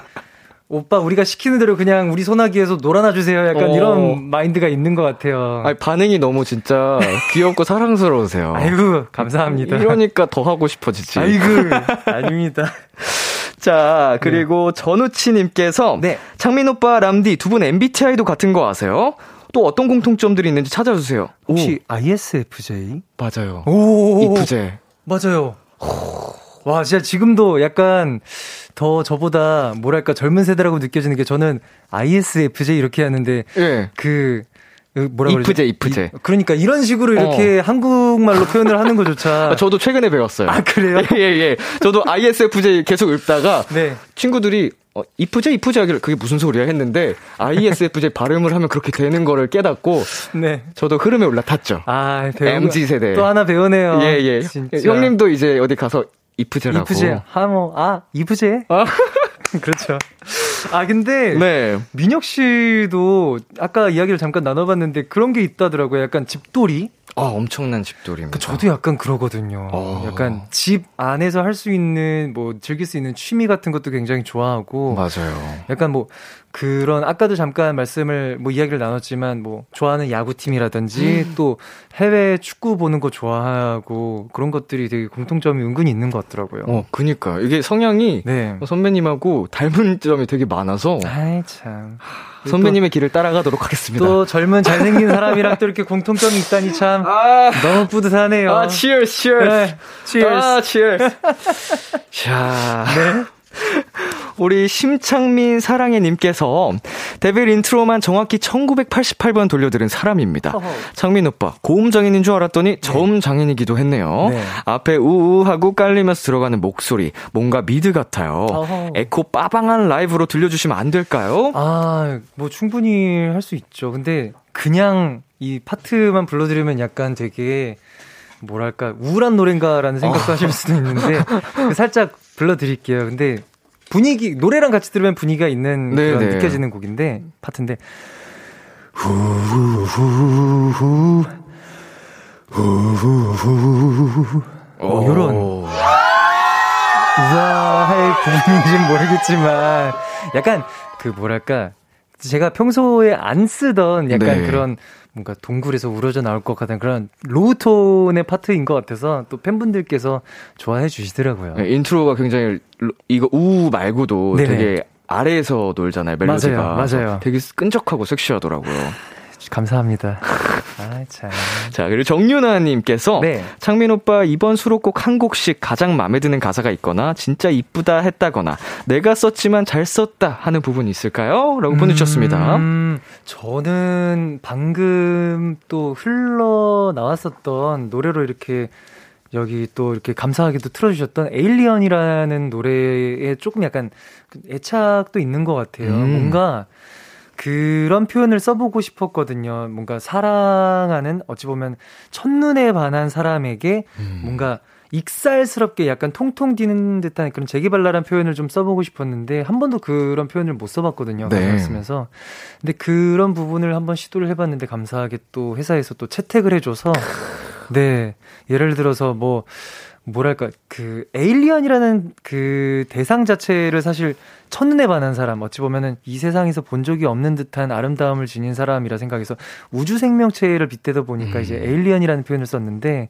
[SPEAKER 4] 오빠 우리가 시키는 대로 그냥 우리 소나기에서 놀아나 주세요. 약간
[SPEAKER 2] 어.
[SPEAKER 4] 이런 마인드가 있는 것 같아요.
[SPEAKER 2] 아니, 반응이 너무 진짜 귀엽고 사랑스러우세요.
[SPEAKER 4] 아이고 감사합니다.
[SPEAKER 2] 이러니까 더 하고 싶어지지.
[SPEAKER 4] 아이고 아닙니다.
[SPEAKER 2] 자, 그리고 전우치님께서
[SPEAKER 4] 네.
[SPEAKER 2] 창민 오빠, 람디 두 분 MBTI도 같은 거 아세요? 또 어떤 공통점들이 있는지 찾아주세요.
[SPEAKER 4] 혹시 ISFJ?
[SPEAKER 2] 오, 맞아요.
[SPEAKER 4] 오
[SPEAKER 2] 이프제.
[SPEAKER 4] 맞아요. 와, 진짜 지금도 약간 더 저보다 뭐랄까 젊은 세대라고 느껴지는 게 저는 ISFJ 이렇게 하는데
[SPEAKER 2] 예.
[SPEAKER 4] 그, 그 뭐라 그러지?
[SPEAKER 2] 이프제, 이프제.
[SPEAKER 4] 이- 그러니까 이런 식으로 이렇게 한국말로 표현을 하는 거조차
[SPEAKER 2] 아, 저도 최근에 배웠어요.
[SPEAKER 4] 아, 그래요?
[SPEAKER 2] 예, 예. 저도 ISFJ 계속 읽다가
[SPEAKER 4] 네.
[SPEAKER 2] 친구들이 어, 이프제 이프제 하길래 그게 무슨 소리야 했는데 ISFJ 발음을 하면 그렇게 되는 거를 깨닫고
[SPEAKER 4] 네.
[SPEAKER 2] 저도 흐름에 올라탔죠.
[SPEAKER 4] 아, 배우
[SPEAKER 2] MZ 세대.
[SPEAKER 4] 또 하나 배우네요.
[SPEAKER 2] 예, 예.
[SPEAKER 4] 진짜.
[SPEAKER 2] 형님도 이제 어디 가서 이프제라고.
[SPEAKER 4] 이프제. 하모, 아, 이프제?
[SPEAKER 2] 아.
[SPEAKER 4] 그렇죠. 아, 근데.
[SPEAKER 2] 네.
[SPEAKER 4] 민혁 씨도 아까 이야기를 잠깐 나눠봤는데 그런 게 있다더라고요. 약간 집돌이?
[SPEAKER 2] 아, 엄청난 집돌입니다.
[SPEAKER 4] 그 저도 약간 그러거든요.
[SPEAKER 2] 어.
[SPEAKER 4] 약간 집 안에서 할 수 있는 뭐 즐길 수 있는 취미 같은 것도 굉장히 좋아하고
[SPEAKER 2] 맞아요.
[SPEAKER 4] 약간 뭐 그런 아까도 잠깐 말씀을 뭐 이야기를 나눴지만 뭐 좋아하는 야구팀이라든지
[SPEAKER 2] 음.
[SPEAKER 4] 또 해외 축구 보는 거 좋아하고 그런 것들이 되게 공통점이 은근히 있는 것 같더라고요.
[SPEAKER 2] 어, 그니까. 이게 성향이
[SPEAKER 4] 네.
[SPEAKER 2] 선배님하고 닮은 점이 되게 많아서
[SPEAKER 4] 아이 참.
[SPEAKER 2] 선배님의 길을 따라가도록 하겠습니다.
[SPEAKER 4] 또 젊은 잘생긴 사람이랑 또 이렇게 공통점이 있다니 참
[SPEAKER 2] 아,
[SPEAKER 4] 너무 뿌듯하네요.
[SPEAKER 2] 아, cheers, cheers.
[SPEAKER 4] 네, cheers.
[SPEAKER 2] 아, cheers. 자. 우리 심창민 사랑해님께서 Devil intro만 정확히 1988번 돌려들은 사람입니다.
[SPEAKER 4] 어허.
[SPEAKER 2] 창민 오빠, 고음 장인인 줄 알았더니 저음 장인이기도 했네요.
[SPEAKER 4] 네.
[SPEAKER 2] 앞에 우우하고 깔리면서 들어가는 목소리, 뭔가 미드 같아요.
[SPEAKER 4] 어허.
[SPEAKER 2] 에코 빠방한 라이브로 들려주시면 안 될까요?
[SPEAKER 4] 아, 뭐 충분히 할 수 있죠. 근데 그냥 이 파트만 불러드리면 약간 되게 뭐랄까 우울한 노래인가라는 생각도 하실 수도 있는데 그 살짝 불러드릴게요. 근데 분위기 노래랑 같이 들으면 분위기가 있는
[SPEAKER 2] 네,
[SPEAKER 4] 그런
[SPEAKER 2] 네.
[SPEAKER 4] 느껴지는 곡인데 파트인데 후후후 후 후후 어, 요런
[SPEAKER 2] 오.
[SPEAKER 4] 우아할 부분인지는 모르겠지만 약간 그 뭐랄까 제가 평소에 안 쓰던 약간
[SPEAKER 2] 네.
[SPEAKER 4] 그런 뭔가 동굴에서 우러져 나올 것 같은 그런 low 톤의 파트인 것 같아서 또 팬분들께서 좋아해 주시더라고요.
[SPEAKER 2] 네, intro가 굉장히 low- 이거 우 말고도
[SPEAKER 4] 네네.
[SPEAKER 2] 되게 아래에서 놀잖아요 멜로디가
[SPEAKER 4] 맞아요, 맞아요.
[SPEAKER 2] 되게 끈적하고 섹시하더라고요.
[SPEAKER 4] 감사합니다. 아 참.
[SPEAKER 2] 자 그리고 정윤아님께서
[SPEAKER 4] 네.
[SPEAKER 2] 창민 오빠 이번 수록곡 한 곡씩 가장 마음에 드는 가사가 있거나 진짜 이쁘다 했다거나 내가 썼지만 잘 썼다 하는 부분이 있을까요? 라고 보내주셨습니다.
[SPEAKER 4] 음, 저는 방금 또 흘러 나왔었던 노래로 이렇게 여기 또 이렇게 감사하게도 틀어주셨던 Alien이라는 노래에 조금 약간 그 애착도 있는 것 같아요.
[SPEAKER 2] 음.
[SPEAKER 4] 뭔가 그런 표현을 써보고 싶었거든요. 뭔가 사랑하는 어찌 보면 첫눈에 반한 사람에게
[SPEAKER 2] 음.
[SPEAKER 4] 뭔가 익살스럽게 약간 통통 튀는 듯한 그런 재기발랄한 표현을 좀 써보고 싶었는데 한 번도 그런 표현을 못 써봤거든요.
[SPEAKER 2] 네.
[SPEAKER 4] 쓰면서. 근데 그런 부분을 한번 시도를 해봤는데 감사하게 또 회사에서 또 채택을 해줘서 네 예를 들어서 뭐 뭐랄까 그 Alien이라는 그 대상 자체를 사실 첫눈에 반한 사람 어찌 보면은 이 세상에서 본 적이 없는 듯한 아름다움을 지닌 사람이라 생각해서 우주 생명체를 빗대다 보니까
[SPEAKER 2] 음.
[SPEAKER 4] 이제 Alien이라는 표현을 썼는데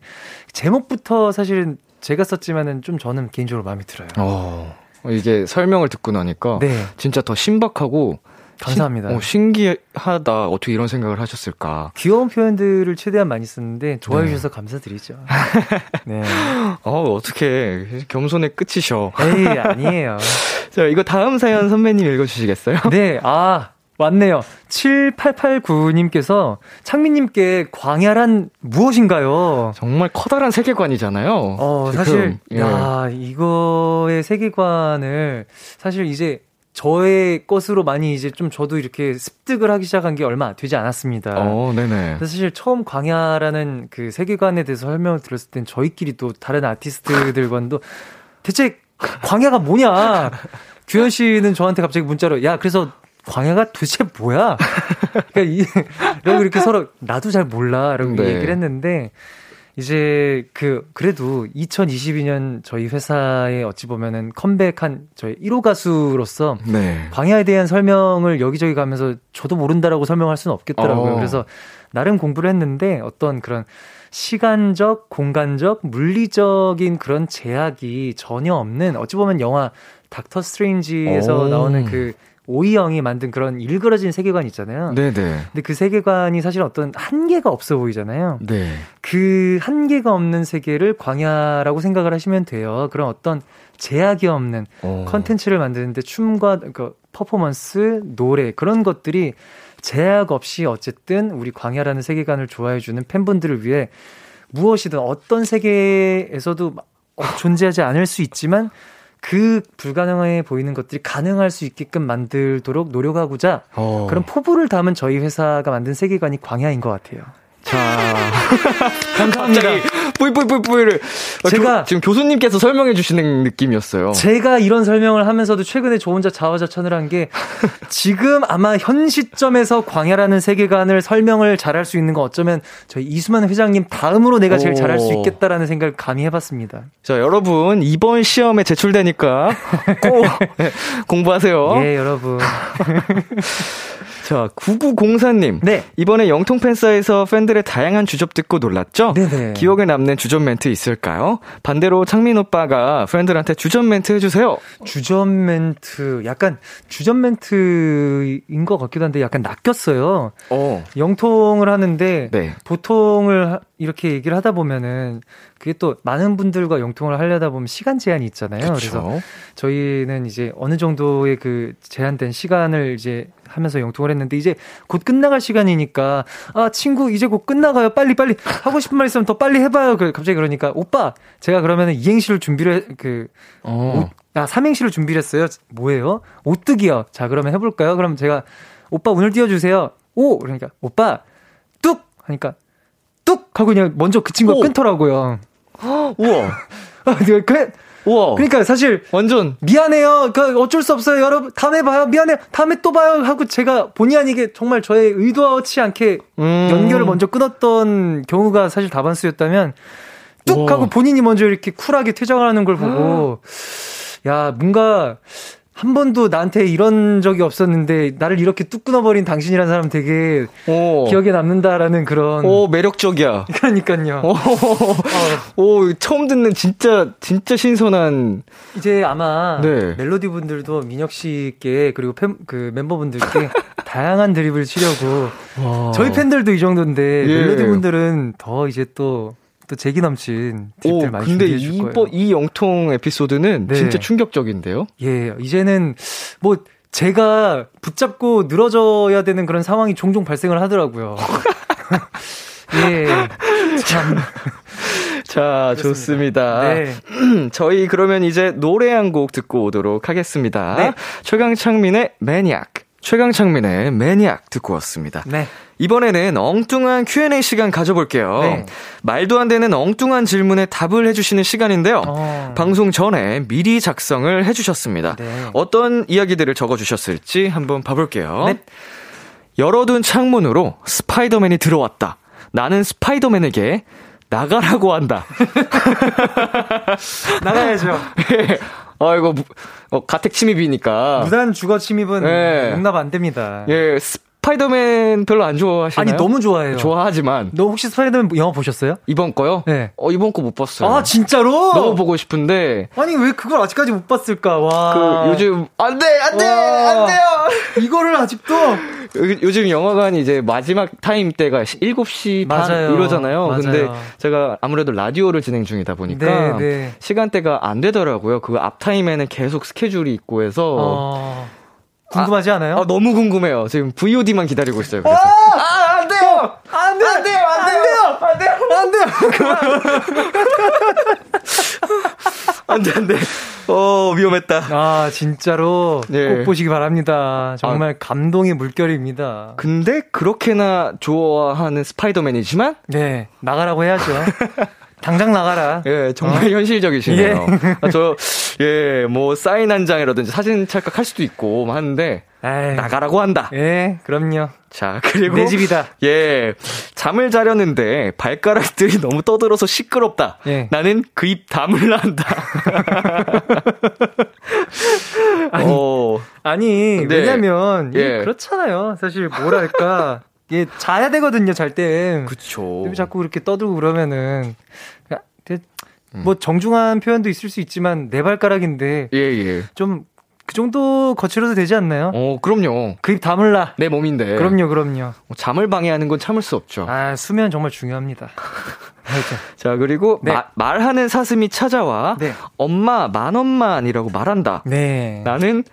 [SPEAKER 4] 제목부터 사실은 제가 썼지만은 좀 저는 개인적으로 마음에 들어요.
[SPEAKER 2] 어, 이게 설명을 듣고 나니까
[SPEAKER 4] 네
[SPEAKER 2] 진짜 더 신박하고
[SPEAKER 4] 감사합니다.
[SPEAKER 2] 신, 어, 신기하다. 어떻게 이런 생각을 하셨을까?
[SPEAKER 4] 귀여운 표현들을 최대한 많이 썼는데 좋아해
[SPEAKER 2] 네.
[SPEAKER 4] 주셔서 감사드리죠. 네.
[SPEAKER 2] 어, 어떻게 겸손의 끝이셔.
[SPEAKER 4] 에이 아니에요.
[SPEAKER 2] 자, 이거 다음 사연 선배님 읽어 주시겠어요?
[SPEAKER 4] 네, 아, 왔네요. 7889님께서 창민님께 광야란 무엇인가요?
[SPEAKER 2] 정말 커다란 세계관이잖아요.
[SPEAKER 4] 어,
[SPEAKER 2] 지금.
[SPEAKER 4] 사실,
[SPEAKER 2] 예.
[SPEAKER 4] 야, 이거의 세계관을 사실 이제 저의 것으로 많이 이제 좀 저도 이렇게 습득을 하기 시작한 게 얼마 되지 않았습니다.
[SPEAKER 2] 어, 네네.
[SPEAKER 4] 사실 처음 광야라는 그 세계관에 대해서 설명을 들었을 땐 저희끼리 또 다른 아티스트들과도 대체 광야가 뭐냐? 규현 씨는 저한테 갑자기 문자로 야 그래서 광야가 도대체 뭐야? 그러니까 이, 라고 이렇게 서로 나도 잘 몰라 라고
[SPEAKER 2] 네.
[SPEAKER 4] 얘기를 했는데 이제 그 그래도 2022년 저희 회사에 어찌 보면은 컴백한 저희 1호 가수로서
[SPEAKER 2] 네.
[SPEAKER 4] 광야에 대한 설명을 여기저기 가면서 저도 모른다라고 설명할 수는 없겠더라고요.
[SPEAKER 2] 어.
[SPEAKER 4] 그래서 나름 공부를 했는데 어떤 그런 시간적, 공간적, 물리적인 그런 제약이 전혀 없는 어찌 보면 영화 닥터 스트레인지에서
[SPEAKER 2] 오.
[SPEAKER 4] 나오는 그 오이 형이 만든 그런 일그러진 세계관 있잖아요.
[SPEAKER 2] 네네.
[SPEAKER 4] 근데 그 세계관이 사실 어떤 한계가 없어 보이잖아요.
[SPEAKER 2] 네.
[SPEAKER 4] 그 한계가 없는 세계를 광야라고 생각을 하시면 돼요. 그런 어떤 제약이 없는
[SPEAKER 2] 어.
[SPEAKER 4] 컨텐츠를 만드는데 춤과 그 퍼포먼스, 노래 그런 것들이 제약 없이 어쨌든 우리 광야라는 세계관을 좋아해 주는 팬분들을 위해 무엇이든 어떤 세계에서도 어, 존재하지 않을 수 있지만 그 불가능해 보이는 것들이 가능할 수 있게끔 만들도록 노력하고자
[SPEAKER 2] 어.
[SPEAKER 4] 그런 포부를 담은 저희 회사가 만든 세계관이 광야인 것 같아요.
[SPEAKER 2] 자.
[SPEAKER 4] 감사합니다.
[SPEAKER 2] 뿌이뿌이뿌이뿌이를 어,
[SPEAKER 4] 제가-
[SPEAKER 2] 교- 지금 교수님께서 설명해 주시는 느낌이었어요.
[SPEAKER 4] 제가 이런 설명을 하면서도 최근에 저 혼자 자화자찬을 한 게 지금 아마 현 시점에서 광야라는 세계관을 설명을 잘할 수 있는 건 어쩌면 저희 이수만 회장님 다음으로 내가 제일
[SPEAKER 2] 오.
[SPEAKER 4] 잘할 수 있겠다라는 생각을 감히 해봤습니다.
[SPEAKER 2] 자, 여러분, 이번 시험에 제출되니까 꼭 네, 공부하세요.
[SPEAKER 4] 예, 여러분.
[SPEAKER 2] 자, 9904님.
[SPEAKER 4] 네.
[SPEAKER 2] 이번에 영통 팬사에서 팬들의 다양한 주접 듣고 놀랐죠?
[SPEAKER 4] 네네.
[SPEAKER 2] 기억에 남는 주접 멘트 있을까요? 반대로 창민 오빠가 팬들한테 주접 멘트 해주세요.
[SPEAKER 4] 주전 멘트, 약간 주전 멘트인 것 같기도 한데 약간 낚였어요.
[SPEAKER 2] 어.
[SPEAKER 4] 영통을 하는데
[SPEAKER 2] 네.
[SPEAKER 4] 보통을 하- 이렇게 얘기를 하다 보면은 그게 또 많은 분들과 영통을 하려다 보면 시간 제한이 있잖아요. 그래서
[SPEAKER 2] 그쵸.
[SPEAKER 4] 저희는 이제 어느 정도의 그 제한된 시간을 이제 하면서 영통을 했는데 이제 곧 끝나갈 시간이니까 아 친구 이제 곧 끝나가요 빨리 빨리 하고 싶은 말 있으면 더 빨리 해봐요 그 갑자기 그러니까 오빠 제가 그러면은 이행시를 준비를 해- 그
[SPEAKER 2] 어.
[SPEAKER 4] 옷- 아, 삼행시를 준비를 했어요. 뭐예요? 오뜨기요. 자, 그러면 해볼까요? 그럼 제가, 오빠 오늘 띄워주세요. 오! 그러니까, 오빠, 뚝! 하니까, 뚝! 하고 그냥 먼저 그 친구가
[SPEAKER 2] 오.
[SPEAKER 4] 끊더라고요.
[SPEAKER 2] 우와.
[SPEAKER 4] 아, 그, 그,
[SPEAKER 2] 우와.
[SPEAKER 4] 그러니까 사실,
[SPEAKER 2] 완전
[SPEAKER 4] 미안해요. 그 어쩔 수 없어요. 여러분, 다음에 봐요. 미안해요. 다음에 또 봐요. 하고 제가 본의 아니게 정말 저의 의도치 않게
[SPEAKER 2] 음.
[SPEAKER 4] 연결을 먼저 끊었던 경우가 사실 다반수였다면, 뚝!
[SPEAKER 2] 우와.
[SPEAKER 4] 하고 본인이 먼저 이렇게 쿨하게 퇴장을 하는 걸 보고, 야, 뭔가, 한 번도 나한테 이런 적이 없었는데, 나를 이렇게 뚝 끊어버린 당신이라는 사람 되게
[SPEAKER 2] 오.
[SPEAKER 4] 기억에 남는다라는 그런.
[SPEAKER 2] 오, 매력적이야.
[SPEAKER 4] 그러니까요.
[SPEAKER 2] 오, 오, 처음 듣는 진짜, 진짜 신선한.
[SPEAKER 4] 이제 아마
[SPEAKER 2] 네.
[SPEAKER 4] 멜로디 분들도 민혁 씨께 그리고 팬, 그 멤버분들께 다양한 드립을 치려고
[SPEAKER 2] 와.
[SPEAKER 4] 저희 팬들도 이 정도인데
[SPEAKER 2] 어. 예.
[SPEAKER 4] 멜로디 분들은 더 이제 또 또 재기 넘친 드립들
[SPEAKER 2] 오,
[SPEAKER 4] 많이
[SPEAKER 2] 근데
[SPEAKER 4] 준비해 줄
[SPEAKER 2] 이,
[SPEAKER 4] 거예요.
[SPEAKER 2] 이 영통 에피소드는
[SPEAKER 4] 네.
[SPEAKER 2] 진짜 충격적인데요?
[SPEAKER 4] 예, 이제는 뭐 제가 붙잡고 늘어져야 되는 그런 상황이 종종 발생을 하더라고요. 예. 참.
[SPEAKER 2] 자, 좋습니다.
[SPEAKER 4] 네.
[SPEAKER 2] 저희 그러면 이제 노래 한 곡 듣고 오도록 하겠습니다.
[SPEAKER 4] 네.
[SPEAKER 2] 최강창민의 매니악. 최강창민의 매니악 듣고 왔습니다.
[SPEAKER 4] 네.
[SPEAKER 2] 이번에는 엉뚱한 Q&A 시간 가져볼게요.
[SPEAKER 4] 네.
[SPEAKER 2] 말도 안 되는 엉뚱한 질문에 답을 해주시는 시간인데요.
[SPEAKER 4] 어.
[SPEAKER 2] 방송 전에 미리 작성을 해주셨습니다.
[SPEAKER 4] 네.
[SPEAKER 2] 어떤 이야기들을 적어주셨을지 한번 봐볼게요.
[SPEAKER 4] 네.
[SPEAKER 2] 열어둔 창문으로 스파이더맨이 들어왔다. 나는 스파이더맨에게 나가라고 한다.
[SPEAKER 4] 나가야죠.
[SPEAKER 2] 아이고, 무- 어, 가택 침입이니까.
[SPEAKER 4] 무단 주거 침입은
[SPEAKER 2] 네.
[SPEAKER 4] 용납 안 됩니다.
[SPEAKER 2] 예, 스파이더맨 별로 안 좋아하시나요?
[SPEAKER 4] 아니 너무 좋아해요.
[SPEAKER 2] 좋아하지만
[SPEAKER 4] 너 혹시 스파이더맨 영화 보셨어요?
[SPEAKER 2] 이번 거요?
[SPEAKER 4] 네.
[SPEAKER 2] 어 이번 거 못 봤어요.
[SPEAKER 4] 아 진짜로?
[SPEAKER 2] 너무 보고 싶은데
[SPEAKER 4] 아니 왜 그걸 아직까지 못 봤을까? 와.
[SPEAKER 2] 그 요즘 안돼 안돼
[SPEAKER 4] 와.
[SPEAKER 2] 안 돼요.
[SPEAKER 4] 이거를 아직도
[SPEAKER 2] 요- 요즘 영화관이 이제 마지막 타임 때가 7시 반
[SPEAKER 4] 맞아요.
[SPEAKER 2] 이러잖아요.
[SPEAKER 4] 맞아요.
[SPEAKER 2] 근데 제가 아무래도 라디오를 진행 중이다 보니까
[SPEAKER 4] 네, 네.
[SPEAKER 2] 시간대가 안 되더라고요. 그 앞 타임에는 계속 스케줄이 있고 해서
[SPEAKER 4] 어... 궁금하지 않아요?
[SPEAKER 2] 아, 너무 궁금해요. 지금 VOD만 기다리고 있어요. 그래서 아, 안 돼요.
[SPEAKER 4] 안 돼요! 안 돼요! 안 돼요! 안 돼요! 안 돼요!
[SPEAKER 2] 안 돼, 안 돼. 어, 위험했다.
[SPEAKER 4] 아, 진짜로
[SPEAKER 2] 네.
[SPEAKER 4] 꼭 보시기 바랍니다. 정말 감동의 물결입니다.
[SPEAKER 2] 근데 그렇게나 좋아하는 스파이더맨이지만
[SPEAKER 4] 네, 나가라고 해야죠. 당장 나가라.
[SPEAKER 2] 예, 정말 현실적이시네요. 아, 저, 예, 뭐, 사인 한 장이라든지 사진 찰칵할 수도 있고 뭐 하는데,
[SPEAKER 4] 에이,
[SPEAKER 2] 나가라고 한다.
[SPEAKER 4] 예, 그럼요.
[SPEAKER 2] 자, 그리고.
[SPEAKER 4] 내 집이다.
[SPEAKER 2] 예, 잠을 자려는데 발가락들이 너무 떠들어서 시끄럽다.
[SPEAKER 4] 예.
[SPEAKER 2] 나는 그 입 다물라 한다. 어,
[SPEAKER 4] 아니,
[SPEAKER 2] 네.
[SPEAKER 4] 왜냐면, 이게
[SPEAKER 2] 예.
[SPEAKER 4] 그렇잖아요. 사실, 뭐랄까. 이게 자야 되거든요, 잘 때.
[SPEAKER 2] 그쵸.
[SPEAKER 4] 왜 자꾸 그렇게 떠들고 그러면은. 그냥 대-
[SPEAKER 2] 음.
[SPEAKER 4] 뭐, 정중한 표현도 있을 수 있지만, 내 발가락인데,
[SPEAKER 2] 예, 예.
[SPEAKER 4] 좀, 그 정도 거칠어도 되지 않나요?
[SPEAKER 2] 어, 그럼요.
[SPEAKER 4] 그 입 다물라.
[SPEAKER 2] 내 몸인데.
[SPEAKER 4] 그럼요, 그럼요.
[SPEAKER 2] 뭐 잠을 방해하는 건 참을 수 없죠.
[SPEAKER 4] 아, 수면 정말 중요합니다.
[SPEAKER 2] 자, 그리고
[SPEAKER 4] 네.
[SPEAKER 2] 마- 말하는 사슴이 찾아와
[SPEAKER 4] 네.
[SPEAKER 2] 엄마 만원만이라고 말한다.
[SPEAKER 4] 네.
[SPEAKER 2] 나는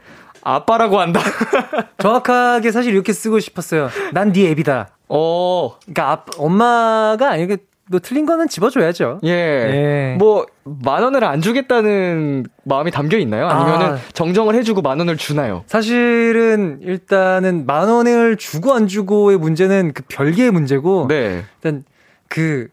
[SPEAKER 2] 아빠라고 한다.
[SPEAKER 4] 정확하게 사실 이렇게 쓰고 싶었어요. 난 네 앱이다.
[SPEAKER 2] 어,
[SPEAKER 4] 그러니까 아, 엄마가 아니게 뭐 틀린 거는 집어줘야죠.
[SPEAKER 2] 예.
[SPEAKER 4] 예.
[SPEAKER 2] 뭐, 만 원을 안 주겠다는 마음이 담겨 있나요? 아니면은
[SPEAKER 4] 아.
[SPEAKER 2] 정정을 해주고 만 원을 주나요?
[SPEAKER 4] 사실은 일단은 만 원을 주고 안 주고의 문제는 그 별개의 문제고
[SPEAKER 2] 네.
[SPEAKER 4] 일단 그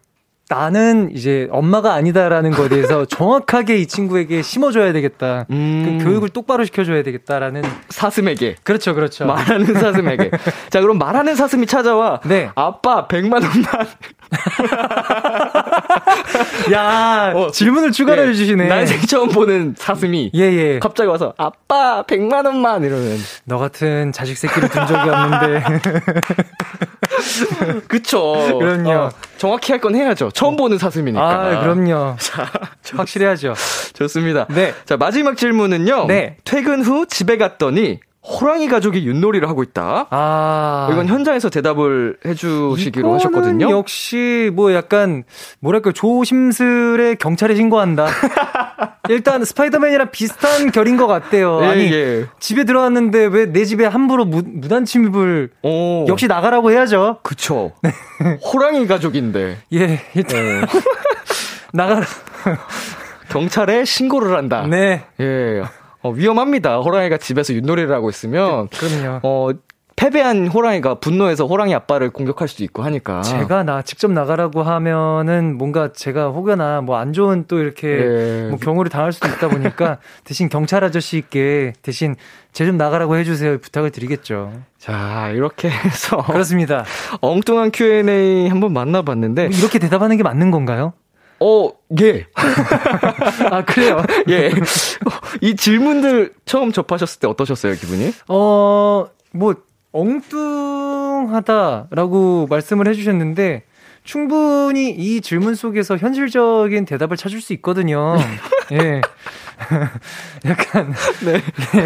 [SPEAKER 4] 나는 이제 엄마가 아니다라는 거에 대해서 정확하게 이 친구에게 심어줘야 되겠다.
[SPEAKER 2] 음.
[SPEAKER 4] 그 교육을 똑바로 시켜줘야 되겠다라는
[SPEAKER 2] 사슴에게.
[SPEAKER 4] 그렇죠, 그렇죠.
[SPEAKER 2] 말하는 사슴에게. 자, 그럼 말하는 사슴이 찾아와.
[SPEAKER 4] 네.
[SPEAKER 2] 아빠, 백만 원만.
[SPEAKER 4] 야
[SPEAKER 2] 어.
[SPEAKER 4] 질문을 추가로
[SPEAKER 2] 예.
[SPEAKER 4] 해주시네.
[SPEAKER 2] 난생 처음 보는 사슴이.
[SPEAKER 4] 예, 예.
[SPEAKER 2] 갑자기 와서, 아빠, 백만 원만. 이러면.
[SPEAKER 4] 너 같은 자식 새끼를 둔 적이 없는데.
[SPEAKER 2] 그쵸.
[SPEAKER 4] 그럼요.
[SPEAKER 2] 어, 정확히 할 건 해야죠. 처음 보는 사슴이니까.
[SPEAKER 4] 아, 그럼요. 확실해야죠.
[SPEAKER 2] 좋습니다.
[SPEAKER 4] 네.
[SPEAKER 2] 자, 마지막 질문은요.
[SPEAKER 4] 네.
[SPEAKER 2] 퇴근 후 집에 갔더니 호랑이 가족이 윷놀이를 하고 있다.
[SPEAKER 4] 아.
[SPEAKER 2] 이건 현장에서 대답을 해주시기로 하셨거든요.
[SPEAKER 4] 역시 뭐 약간 뭐랄까 조심스레 경찰에 신고한다. 일단 스파이더맨이랑 비슷한 결인 것 같대요.
[SPEAKER 2] 예,
[SPEAKER 4] 아니
[SPEAKER 2] 예.
[SPEAKER 4] 집에 들어왔는데 왜 내 집에 함부로 무, 무단 침입을
[SPEAKER 2] 오.
[SPEAKER 4] 역시 나가라고 해야죠.
[SPEAKER 2] 그쵸. 호랑이 가족인데.
[SPEAKER 4] 예, 일단
[SPEAKER 2] 네.
[SPEAKER 4] 나가라.
[SPEAKER 2] 경찰에 신고를 한다.
[SPEAKER 4] 네,
[SPEAKER 2] 예. 어, 위험합니다. 호랑이가 집에서 윷놀이를 하고 있으면.
[SPEAKER 4] 그럼요.
[SPEAKER 2] 어, 패배한 호랑이가 분노해서 호랑이 아빠를 공격할 수도 있고 하니까.
[SPEAKER 4] 제가 나 직접 나가라고 하면은 뭔가 제가 혹여나 뭐 안 좋은 또 이렇게
[SPEAKER 2] 예.
[SPEAKER 4] 뭐 경우를 당할 수도 있다 보니까 대신 경찰 아저씨께 대신 제 좀 나가라고 해주세요 부탁을 드리겠죠.
[SPEAKER 2] 자, 이렇게 해서.
[SPEAKER 4] 그렇습니다.
[SPEAKER 2] 엉뚱한 Q&A 한번 만나봤는데.
[SPEAKER 4] 뭐 이렇게 대답하는 게 맞는 건가요?
[SPEAKER 2] 어, 예.
[SPEAKER 4] 아 그래요?
[SPEAKER 2] 예. 이 질문들 처음 접하셨을 때 어떠셨어요, 기분이?
[SPEAKER 4] 어, 뭐 엉뚱하다라고 말씀을 해주셨는데 충분히 이 질문 속에서 현실적인 대답을 찾을 수 있거든요. 예. 약간 네.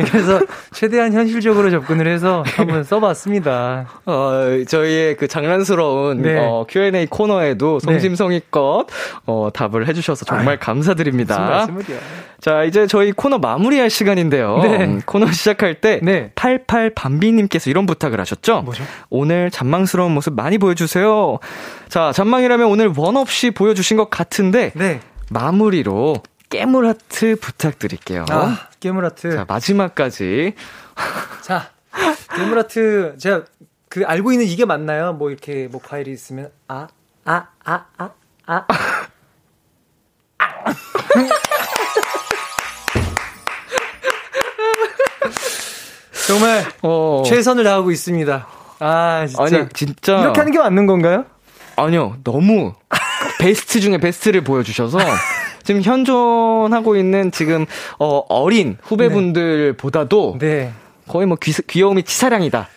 [SPEAKER 4] 그래서 최대한 현실적으로 접근을 해서 한번 써봤습니다.
[SPEAKER 2] 어, 저희의 그 장난스러운
[SPEAKER 4] 네.
[SPEAKER 2] 어, Q&A 코너에도 성심성의껏 어, 답을 해주셔서 정말
[SPEAKER 4] 무슨
[SPEAKER 2] 감사드립니다.
[SPEAKER 4] 말씀을요?
[SPEAKER 2] 자, 이제 저희 코너 마무리할 시간인데요.
[SPEAKER 4] 네.
[SPEAKER 2] 음, 코너 시작할 때
[SPEAKER 4] 네.
[SPEAKER 2] 88밤비님께서 이런 부탁을 하셨죠?
[SPEAKER 4] 뭐죠?
[SPEAKER 2] 오늘 잔망스러운 모습 많이 보여주세요. 자, 잔망이라면 오늘 원 없이 보여주신 것 같은데
[SPEAKER 4] 네.
[SPEAKER 2] 마무리로 깨물 하트 부탁드릴게요.
[SPEAKER 4] 아, 깨물아트.
[SPEAKER 2] 자, 마지막까지
[SPEAKER 4] 자, 괴물아트 제가 그 알고 있는 이게 맞나요? 뭐 이렇게 뭐 과일이 있으면 아, 아, 아, 아, 아. 정말
[SPEAKER 2] 어,
[SPEAKER 4] 최선을 다하고 있습니다. 아, 진짜.
[SPEAKER 2] 아니 진짜
[SPEAKER 4] 이렇게 하는 게 맞는 건가요?
[SPEAKER 2] 아니요, 너무 베스트 중에 베스트를 보여주셔서 지금 현존하고 있는 지금 어, 어린 후배분들보다도
[SPEAKER 4] 네.
[SPEAKER 2] 거의 뭐 귀, 귀여움이 치사량이다.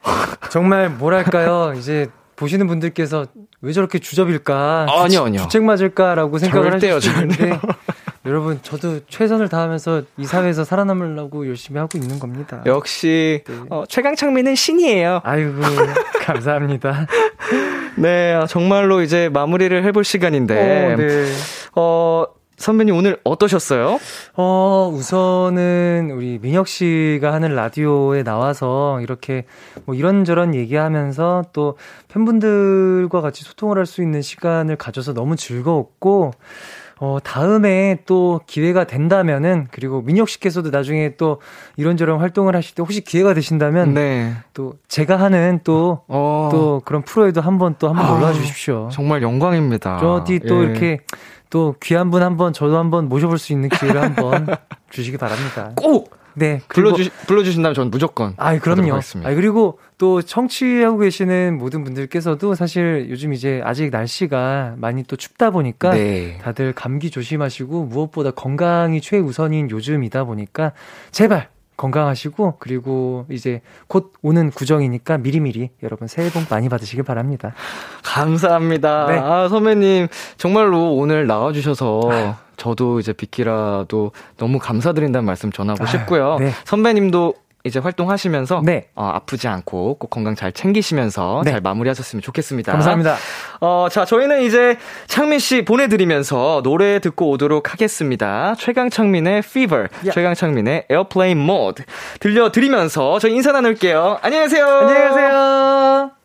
[SPEAKER 4] 정말 뭐랄까요? 이제 보시는 분들께서 왜 저렇게 주접일까?
[SPEAKER 2] 아니요, 아니요.
[SPEAKER 4] 주책 맞을까라고 생각을
[SPEAKER 2] 절대요,
[SPEAKER 4] 있는데
[SPEAKER 2] 절대요.
[SPEAKER 4] 여러분 저도 최선을 다하면서 이 사회에서 살아남으려고 열심히 하고 있는 겁니다.
[SPEAKER 2] 역시 어, 최강창민은 신이에요.
[SPEAKER 4] 아이고 감사합니다.
[SPEAKER 2] 네, 아, 정말로 이제 마무리를 해볼 시간인데
[SPEAKER 4] 어, 네.
[SPEAKER 2] 어, 선배님 오늘 어떠셨어요?
[SPEAKER 4] 어, 우선은 우리 민혁 씨가 하는 라디오에 나와서 이렇게 뭐 이런저런 얘기하면서 또 팬분들과 같이 소통을 할 수 있는 시간을 가져서 너무 즐거웠고, 어, 다음에 또 기회가 된다면은, 그리고 민혁 씨께서도 나중에 또 이런저런 활동을 하실 때 혹시 기회가 되신다면,
[SPEAKER 2] 네.
[SPEAKER 4] 또 제가 하는 또,
[SPEAKER 2] 어,
[SPEAKER 4] 또 그런 프로에도 한번 또 한번
[SPEAKER 2] 아,
[SPEAKER 4] 올라와 주십시오.
[SPEAKER 2] 정말 영광입니다.
[SPEAKER 4] 저 어디 또
[SPEAKER 2] 예.
[SPEAKER 4] 이렇게 또 귀한 분 한번 저도 한번 모셔볼 수 있는 기회를 한번 주시기 바랍니다.
[SPEAKER 2] 꼭
[SPEAKER 4] 네.
[SPEAKER 2] 불러주 불러주신다면 전 무조건.
[SPEAKER 4] 아이
[SPEAKER 2] 가도록
[SPEAKER 4] 그럼요. 아 그리고 또 청취하고 계시는 모든 분들께서도 사실 요즘 이제 아직 날씨가 많이 또 춥다 보니까
[SPEAKER 2] 네.
[SPEAKER 4] 다들 감기 조심하시고 무엇보다 건강이 최우선인 요즘이다 보니까 제발 건강하시고 그리고 이제 곧 오는 구정이니까 미리미리 여러분 새해 복 많이 받으시길 바랍니다.
[SPEAKER 2] 감사합니다.
[SPEAKER 4] 네.
[SPEAKER 2] 아, 선배님, 정말로 오늘 나와 주셔서 저도 이제 비키라도 너무 감사드린다는 말씀 전하고
[SPEAKER 4] 아유,
[SPEAKER 2] 싶고요.
[SPEAKER 4] 네.
[SPEAKER 2] 선배님도 이제 활동하시면서
[SPEAKER 4] 네.
[SPEAKER 2] 어, 아프지 않고 꼭 건강 잘 챙기시면서
[SPEAKER 4] 네.
[SPEAKER 2] 잘 마무리하셨으면 좋겠습니다.
[SPEAKER 4] 감사합니다.
[SPEAKER 2] 어, 자, 저희는 이제 창민 씨 보내드리면서 노래 듣고 오도록 하겠습니다. 최강창민의 Fever,
[SPEAKER 4] 야.
[SPEAKER 2] 최강창민의 Airplane Mode 들려드리면서 저희 인사 나눌게요. 안녕하세요.
[SPEAKER 4] 안녕히 가세요.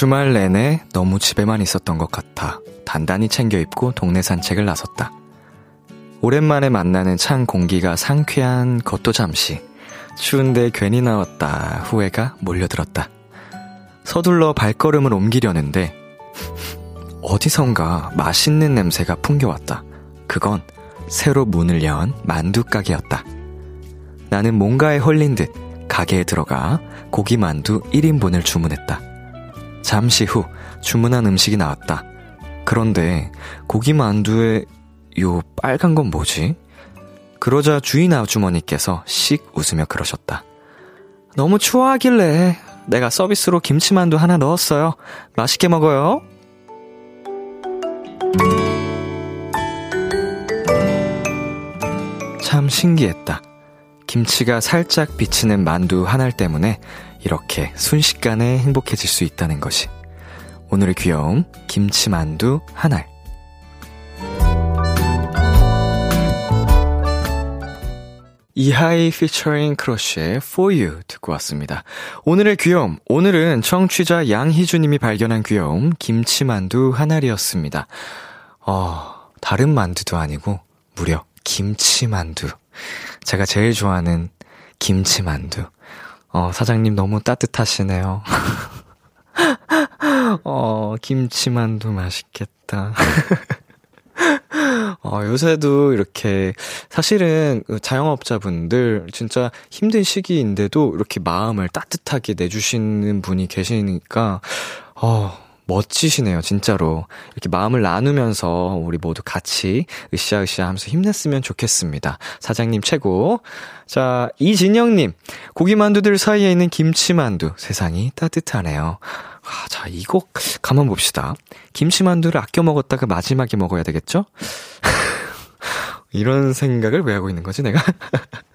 [SPEAKER 2] 주말 내내 너무 집에만 있었던 것 같아 단단히 챙겨 입고 동네 산책을 나섰다. 오랜만에 만나는 찬 공기가 상쾌한 것도 잠시. 추운데 괜히 나왔다. 후회가 몰려들었다. 서둘러 발걸음을 옮기려는데, 어디선가 맛있는 냄새가 풍겨왔다. 그건 새로 문을 연 만두 가게였다. 나는 뭔가에 홀린 듯 가게에 들어가 고기 만두 1인분을 주문했다. 잠시 후 주문한 음식이 나왔다. 그런데 고기 만두에 요 빨간 건 뭐지? 그러자 주인 아주머니께서 씩 웃으며 그러셨다. 너무 추워하길래 내가 서비스로 김치만두 하나 넣었어요. 맛있게 먹어요. 참 신기했다. 김치가 살짝 비치는 만두 한 알 때문에 이렇게 순식간에 행복해질 수 있다는 것이. 오늘의 귀여움, 김치만두 한 알. 이하이 피처링 크러쉬의 For You 듣고 왔습니다. 오늘의 귀여움, 오늘은 청취자 양희주님이 발견한 귀여움, 김치만두 한 알이었습니다. 어, 다른 만두도 아니고, 무려 김치만두. 제가 제일 좋아하는 김치만두. 어, 사장님 너무 따뜻하시네요. 어, 김치만두 맛있겠다. 어, 요새도 이렇게, 사실은 그 자영업자분들 진짜 힘든 시기인데도 이렇게 마음을 따뜻하게 내주시는 분이 계시니까, 어, 멋지시네요, 진짜로. 이렇게 마음을 나누면서 우리 모두 같이 으쌰으쌰 하면서 힘냈으면 좋겠습니다. 사장님 최고. 자, 이진영님. 고기만두들 사이에 있는 김치만두. 세상이 따뜻하네요. 아, 자, 이거 가만 봅시다. 김치만두를 아껴 먹었다가 마지막에 먹어야 되겠죠? 이런 생각을 왜 하고 있는 거지, 내가?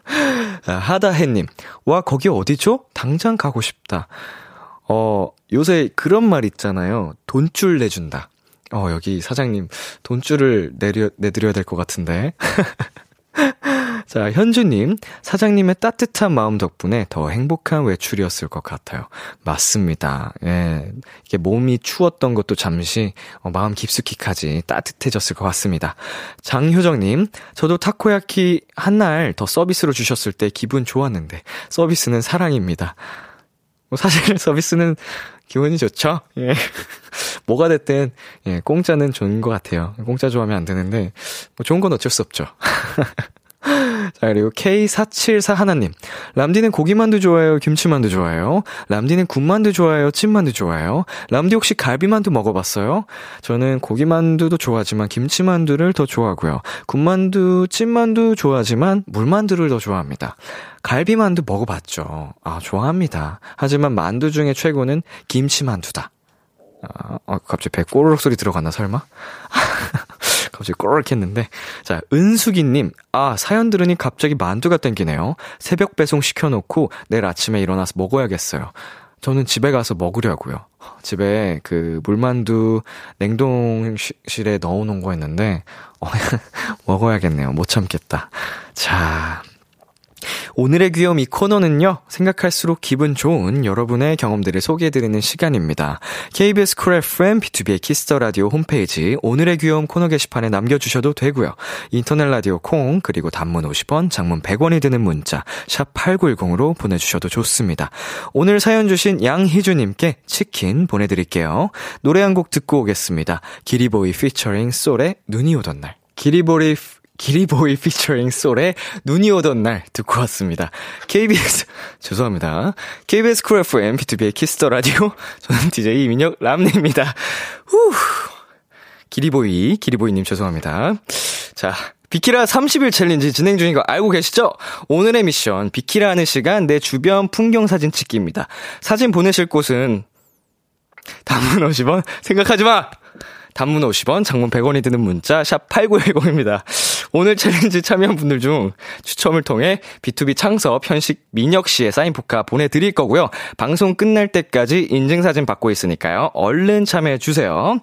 [SPEAKER 2] 아, 하다해님. 와, 거기 어디죠? 당장 가고 싶다. 어, 요새 그런 말 있잖아요. 돈줄 내준다. 어, 여기 사장님, 돈줄을 내려, 내드려야 될 것 같은데. 자, 현주님, 사장님의 따뜻한 마음 덕분에 더 행복한 외출이었을 것 같아요. 맞습니다. 예. 이게 몸이 추웠던 것도 잠시, 어, 마음 깊숙이까지 따뜻해졌을 것 같습니다. 장효정님, 저도 타코야키 한 날 더 서비스로 주셨을 때 기분 좋았는데, 서비스는 사랑입니다. 뭐 사실 서비스는 기분이 좋죠? 예. 뭐가 됐든, 예, 공짜는 좋은 것 같아요. 공짜 좋아하면 안 되는데, 뭐 좋은 건 어쩔 수 없죠. 자, 그리고 K474 하나님. 람디는 고기만두 좋아해요? 김치만두 좋아해요? 람디는 군만두 좋아해요? 찐만두 좋아해요? 람디 혹시 갈비만두 먹어봤어요? 저는 고기만두도 좋아하지만 김치만두를 더 좋아하고요. 군만두, 찐만두 좋아하지만 물만두를 더 좋아합니다. 갈비만두 먹어봤죠. 아, 좋아합니다. 하지만 만두 중에 최고는 김치만두다. 아, 어, 갑자기 배 꼬르륵 소리 들어갔나, 설마? 갑자기 꼬르륵 했는데. 자, 은숙이님. 아, 사연 들으니 갑자기 만두가 땡기네요. 새벽 배송 시켜놓고 내일 아침에 일어나서 먹어야겠어요. 저는 집에 가서 먹으려고요. 집에 그 물만두 냉동실에 넣어놓은 거 있는데, 어, 먹어야겠네요. 못 참겠다. 자, 오늘의 귀여움 이 코너는요, 생각할수록 기분 좋은 여러분의 경험들을 소개해드리는 시간입니다. KBS 쿨 FM, B2B의 키스터 라디오 홈페이지, 오늘의 귀여움 코너 게시판에 남겨주셔도 되고요. 인터넷 라디오 콩, 그리고 단문 50원, 장문 100원이 드는 문자, 샵8910으로 보내주셔도 좋습니다. 오늘 사연 주신 양희주님께 치킨 보내드릴게요. 노래 한 곡 듣고 오겠습니다. 기리보이 피처링 솔의 눈이 오던 날. 기리보이 기리보이 피처링 솔의 눈이 오던 날 듣고 왔습니다. KBS, 죄송합니다. KBS 쿨 FM, B2B의 키스터 라디오. 저는 DJ 이민혁 람네입니다. 후. 기리보이, 기리보이님 죄송합니다. 자, 비키라 30일 챌린지 진행 중인 거 알고 계시죠? 오늘의 미션, 비키라 하는 시간 내 주변 풍경 사진 찍기입니다. 사진 보내실 곳은 단문 50원 생각하지 마! 단문 50원, 장문 100원이 드는 문자 샵 8910입니다. 오늘 챌린지 참여한 분들 중 추첨을 통해 BTOB 창섭 현식 민혁 씨의 사인 포카 보내드릴 거고요. 방송 끝날 때까지 인증사진 받고 있으니까요. 얼른 참여해 주세요.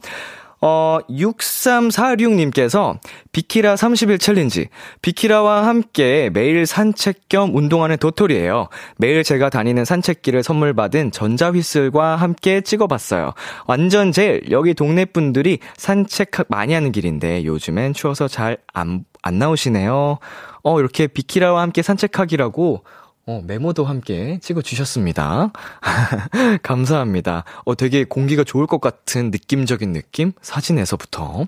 [SPEAKER 2] 어, 6346님께서 비키라 30일 챌린지. 비키라와 함께 매일 산책 겸 운동하는 도토리예요. 매일 제가 다니는 산책길을 선물 받은 전자휘슬과 함께 찍어봤어요. 완전 제일 여기 동네 분들이 산책 많이 하는 길인데 요즘엔 추워서 잘 안 안 나오시네요. 어, 이렇게 비키라와 함께 산책하기라고 어, 메모도 함께 찍어주셨습니다. 감사합니다. 어, 되게 공기가 좋을 것 같은 느낌적인 느낌? 사진에서부터.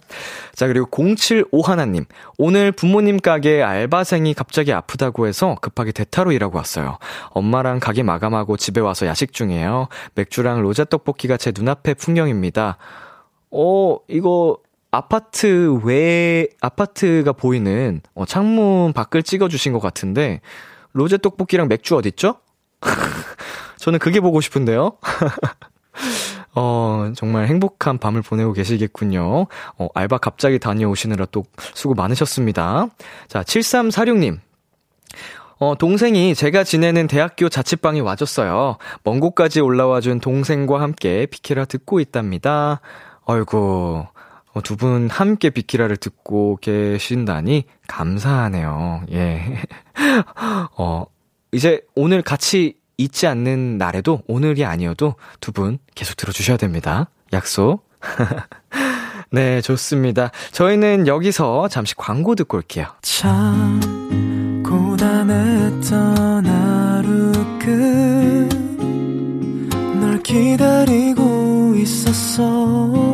[SPEAKER 2] 자, 그리고 075 하나님. 오늘 부모님 가게 알바생이 갑자기 아프다고 해서 급하게 대타로 일하고 왔어요. 엄마랑 가게 마감하고 집에 와서 야식 중이에요. 맥주랑 로제 떡볶이가 제 눈앞의 풍경입니다. 어, 이거, 아파트 외, 아파트가 보이는, 어, 창문 밖을 찍어주신 것 같은데, 로제 떡볶이랑 맥주 어딨죠? 저는 그게 보고 싶은데요. 어, 정말 행복한 밤을 보내고 계시겠군요. 어, 알바 갑자기 다녀오시느라 또 수고 많으셨습니다. 자, 7346님. 어, 동생이 제가 지내는 대학교 자취방에 와줬어요. 먼 곳까지 올라와준 동생과 함께 비키라 듣고 있답니다. 아이고, 어, 두 분 함께 비키라를 듣고 계신다니 감사하네요. 예. 어, 이제 오늘 같이 있지 않는 날에도 오늘이 아니어도 두 분 계속 들어주셔야 됩니다. 약속. 네, 좋습니다. 저희는 여기서 잠시 광고 듣고 올게요.
[SPEAKER 1] 참 고단했던 하루 끝 널 기다리고 있었어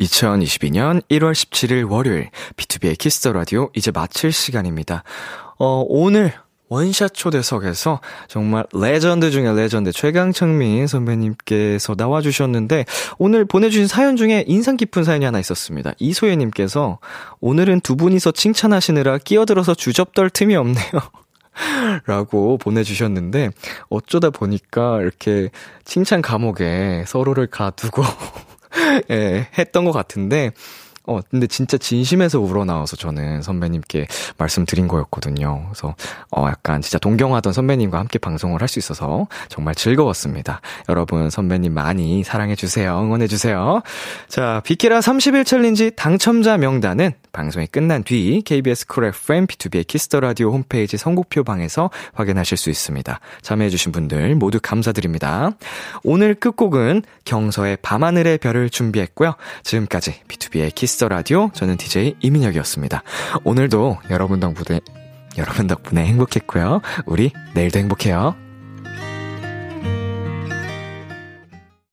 [SPEAKER 2] 2022년 1월 17일 월요일 B2B의 키스터 라디오 이제 마칠 시간입니다. 어, 오늘 원샷 초대석에서 정말 레전드 중에 레전드 최강창민 선배님께서 나와주셨는데 오늘 보내주신 사연 중에 인상 깊은 사연이 하나 있었습니다. 이소연님께서 오늘은 두 분이서 칭찬하시느라 끼어들어서 주접떨 틈이 없네요. 라고 보내주셨는데 어쩌다 보니까 이렇게 칭찬 감옥에 서로를 가두고 예, 했던 것 같은데, 어, 근데 진짜 진심에서 우러나와서 저는 선배님께 말씀드린 거였거든요. 그래서, 어, 약간 진짜 동경하던 선배님과 함께 방송을 할 수 있어서 정말 즐거웠습니다. 여러분, 선배님 많이 사랑해주세요. 응원해주세요. 자, 비키라 30일 챌린지 당첨자 명단은 방송이 끝난 뒤 KBS 쿨 FM B2B의 키스터 라디오 홈페이지 선곡표 방에서 확인하실 수 있습니다. 참여해주신 분들 모두 감사드립니다. 오늘 끝곡은 경서의 밤하늘의 별을 준비했고요. 지금까지 B2B의 키스터 라디오 저는 DJ 이민혁이었습니다. 오늘도 여러분 덕분에 여러분 덕분에 행복했고요. 우리 내일도 행복해요.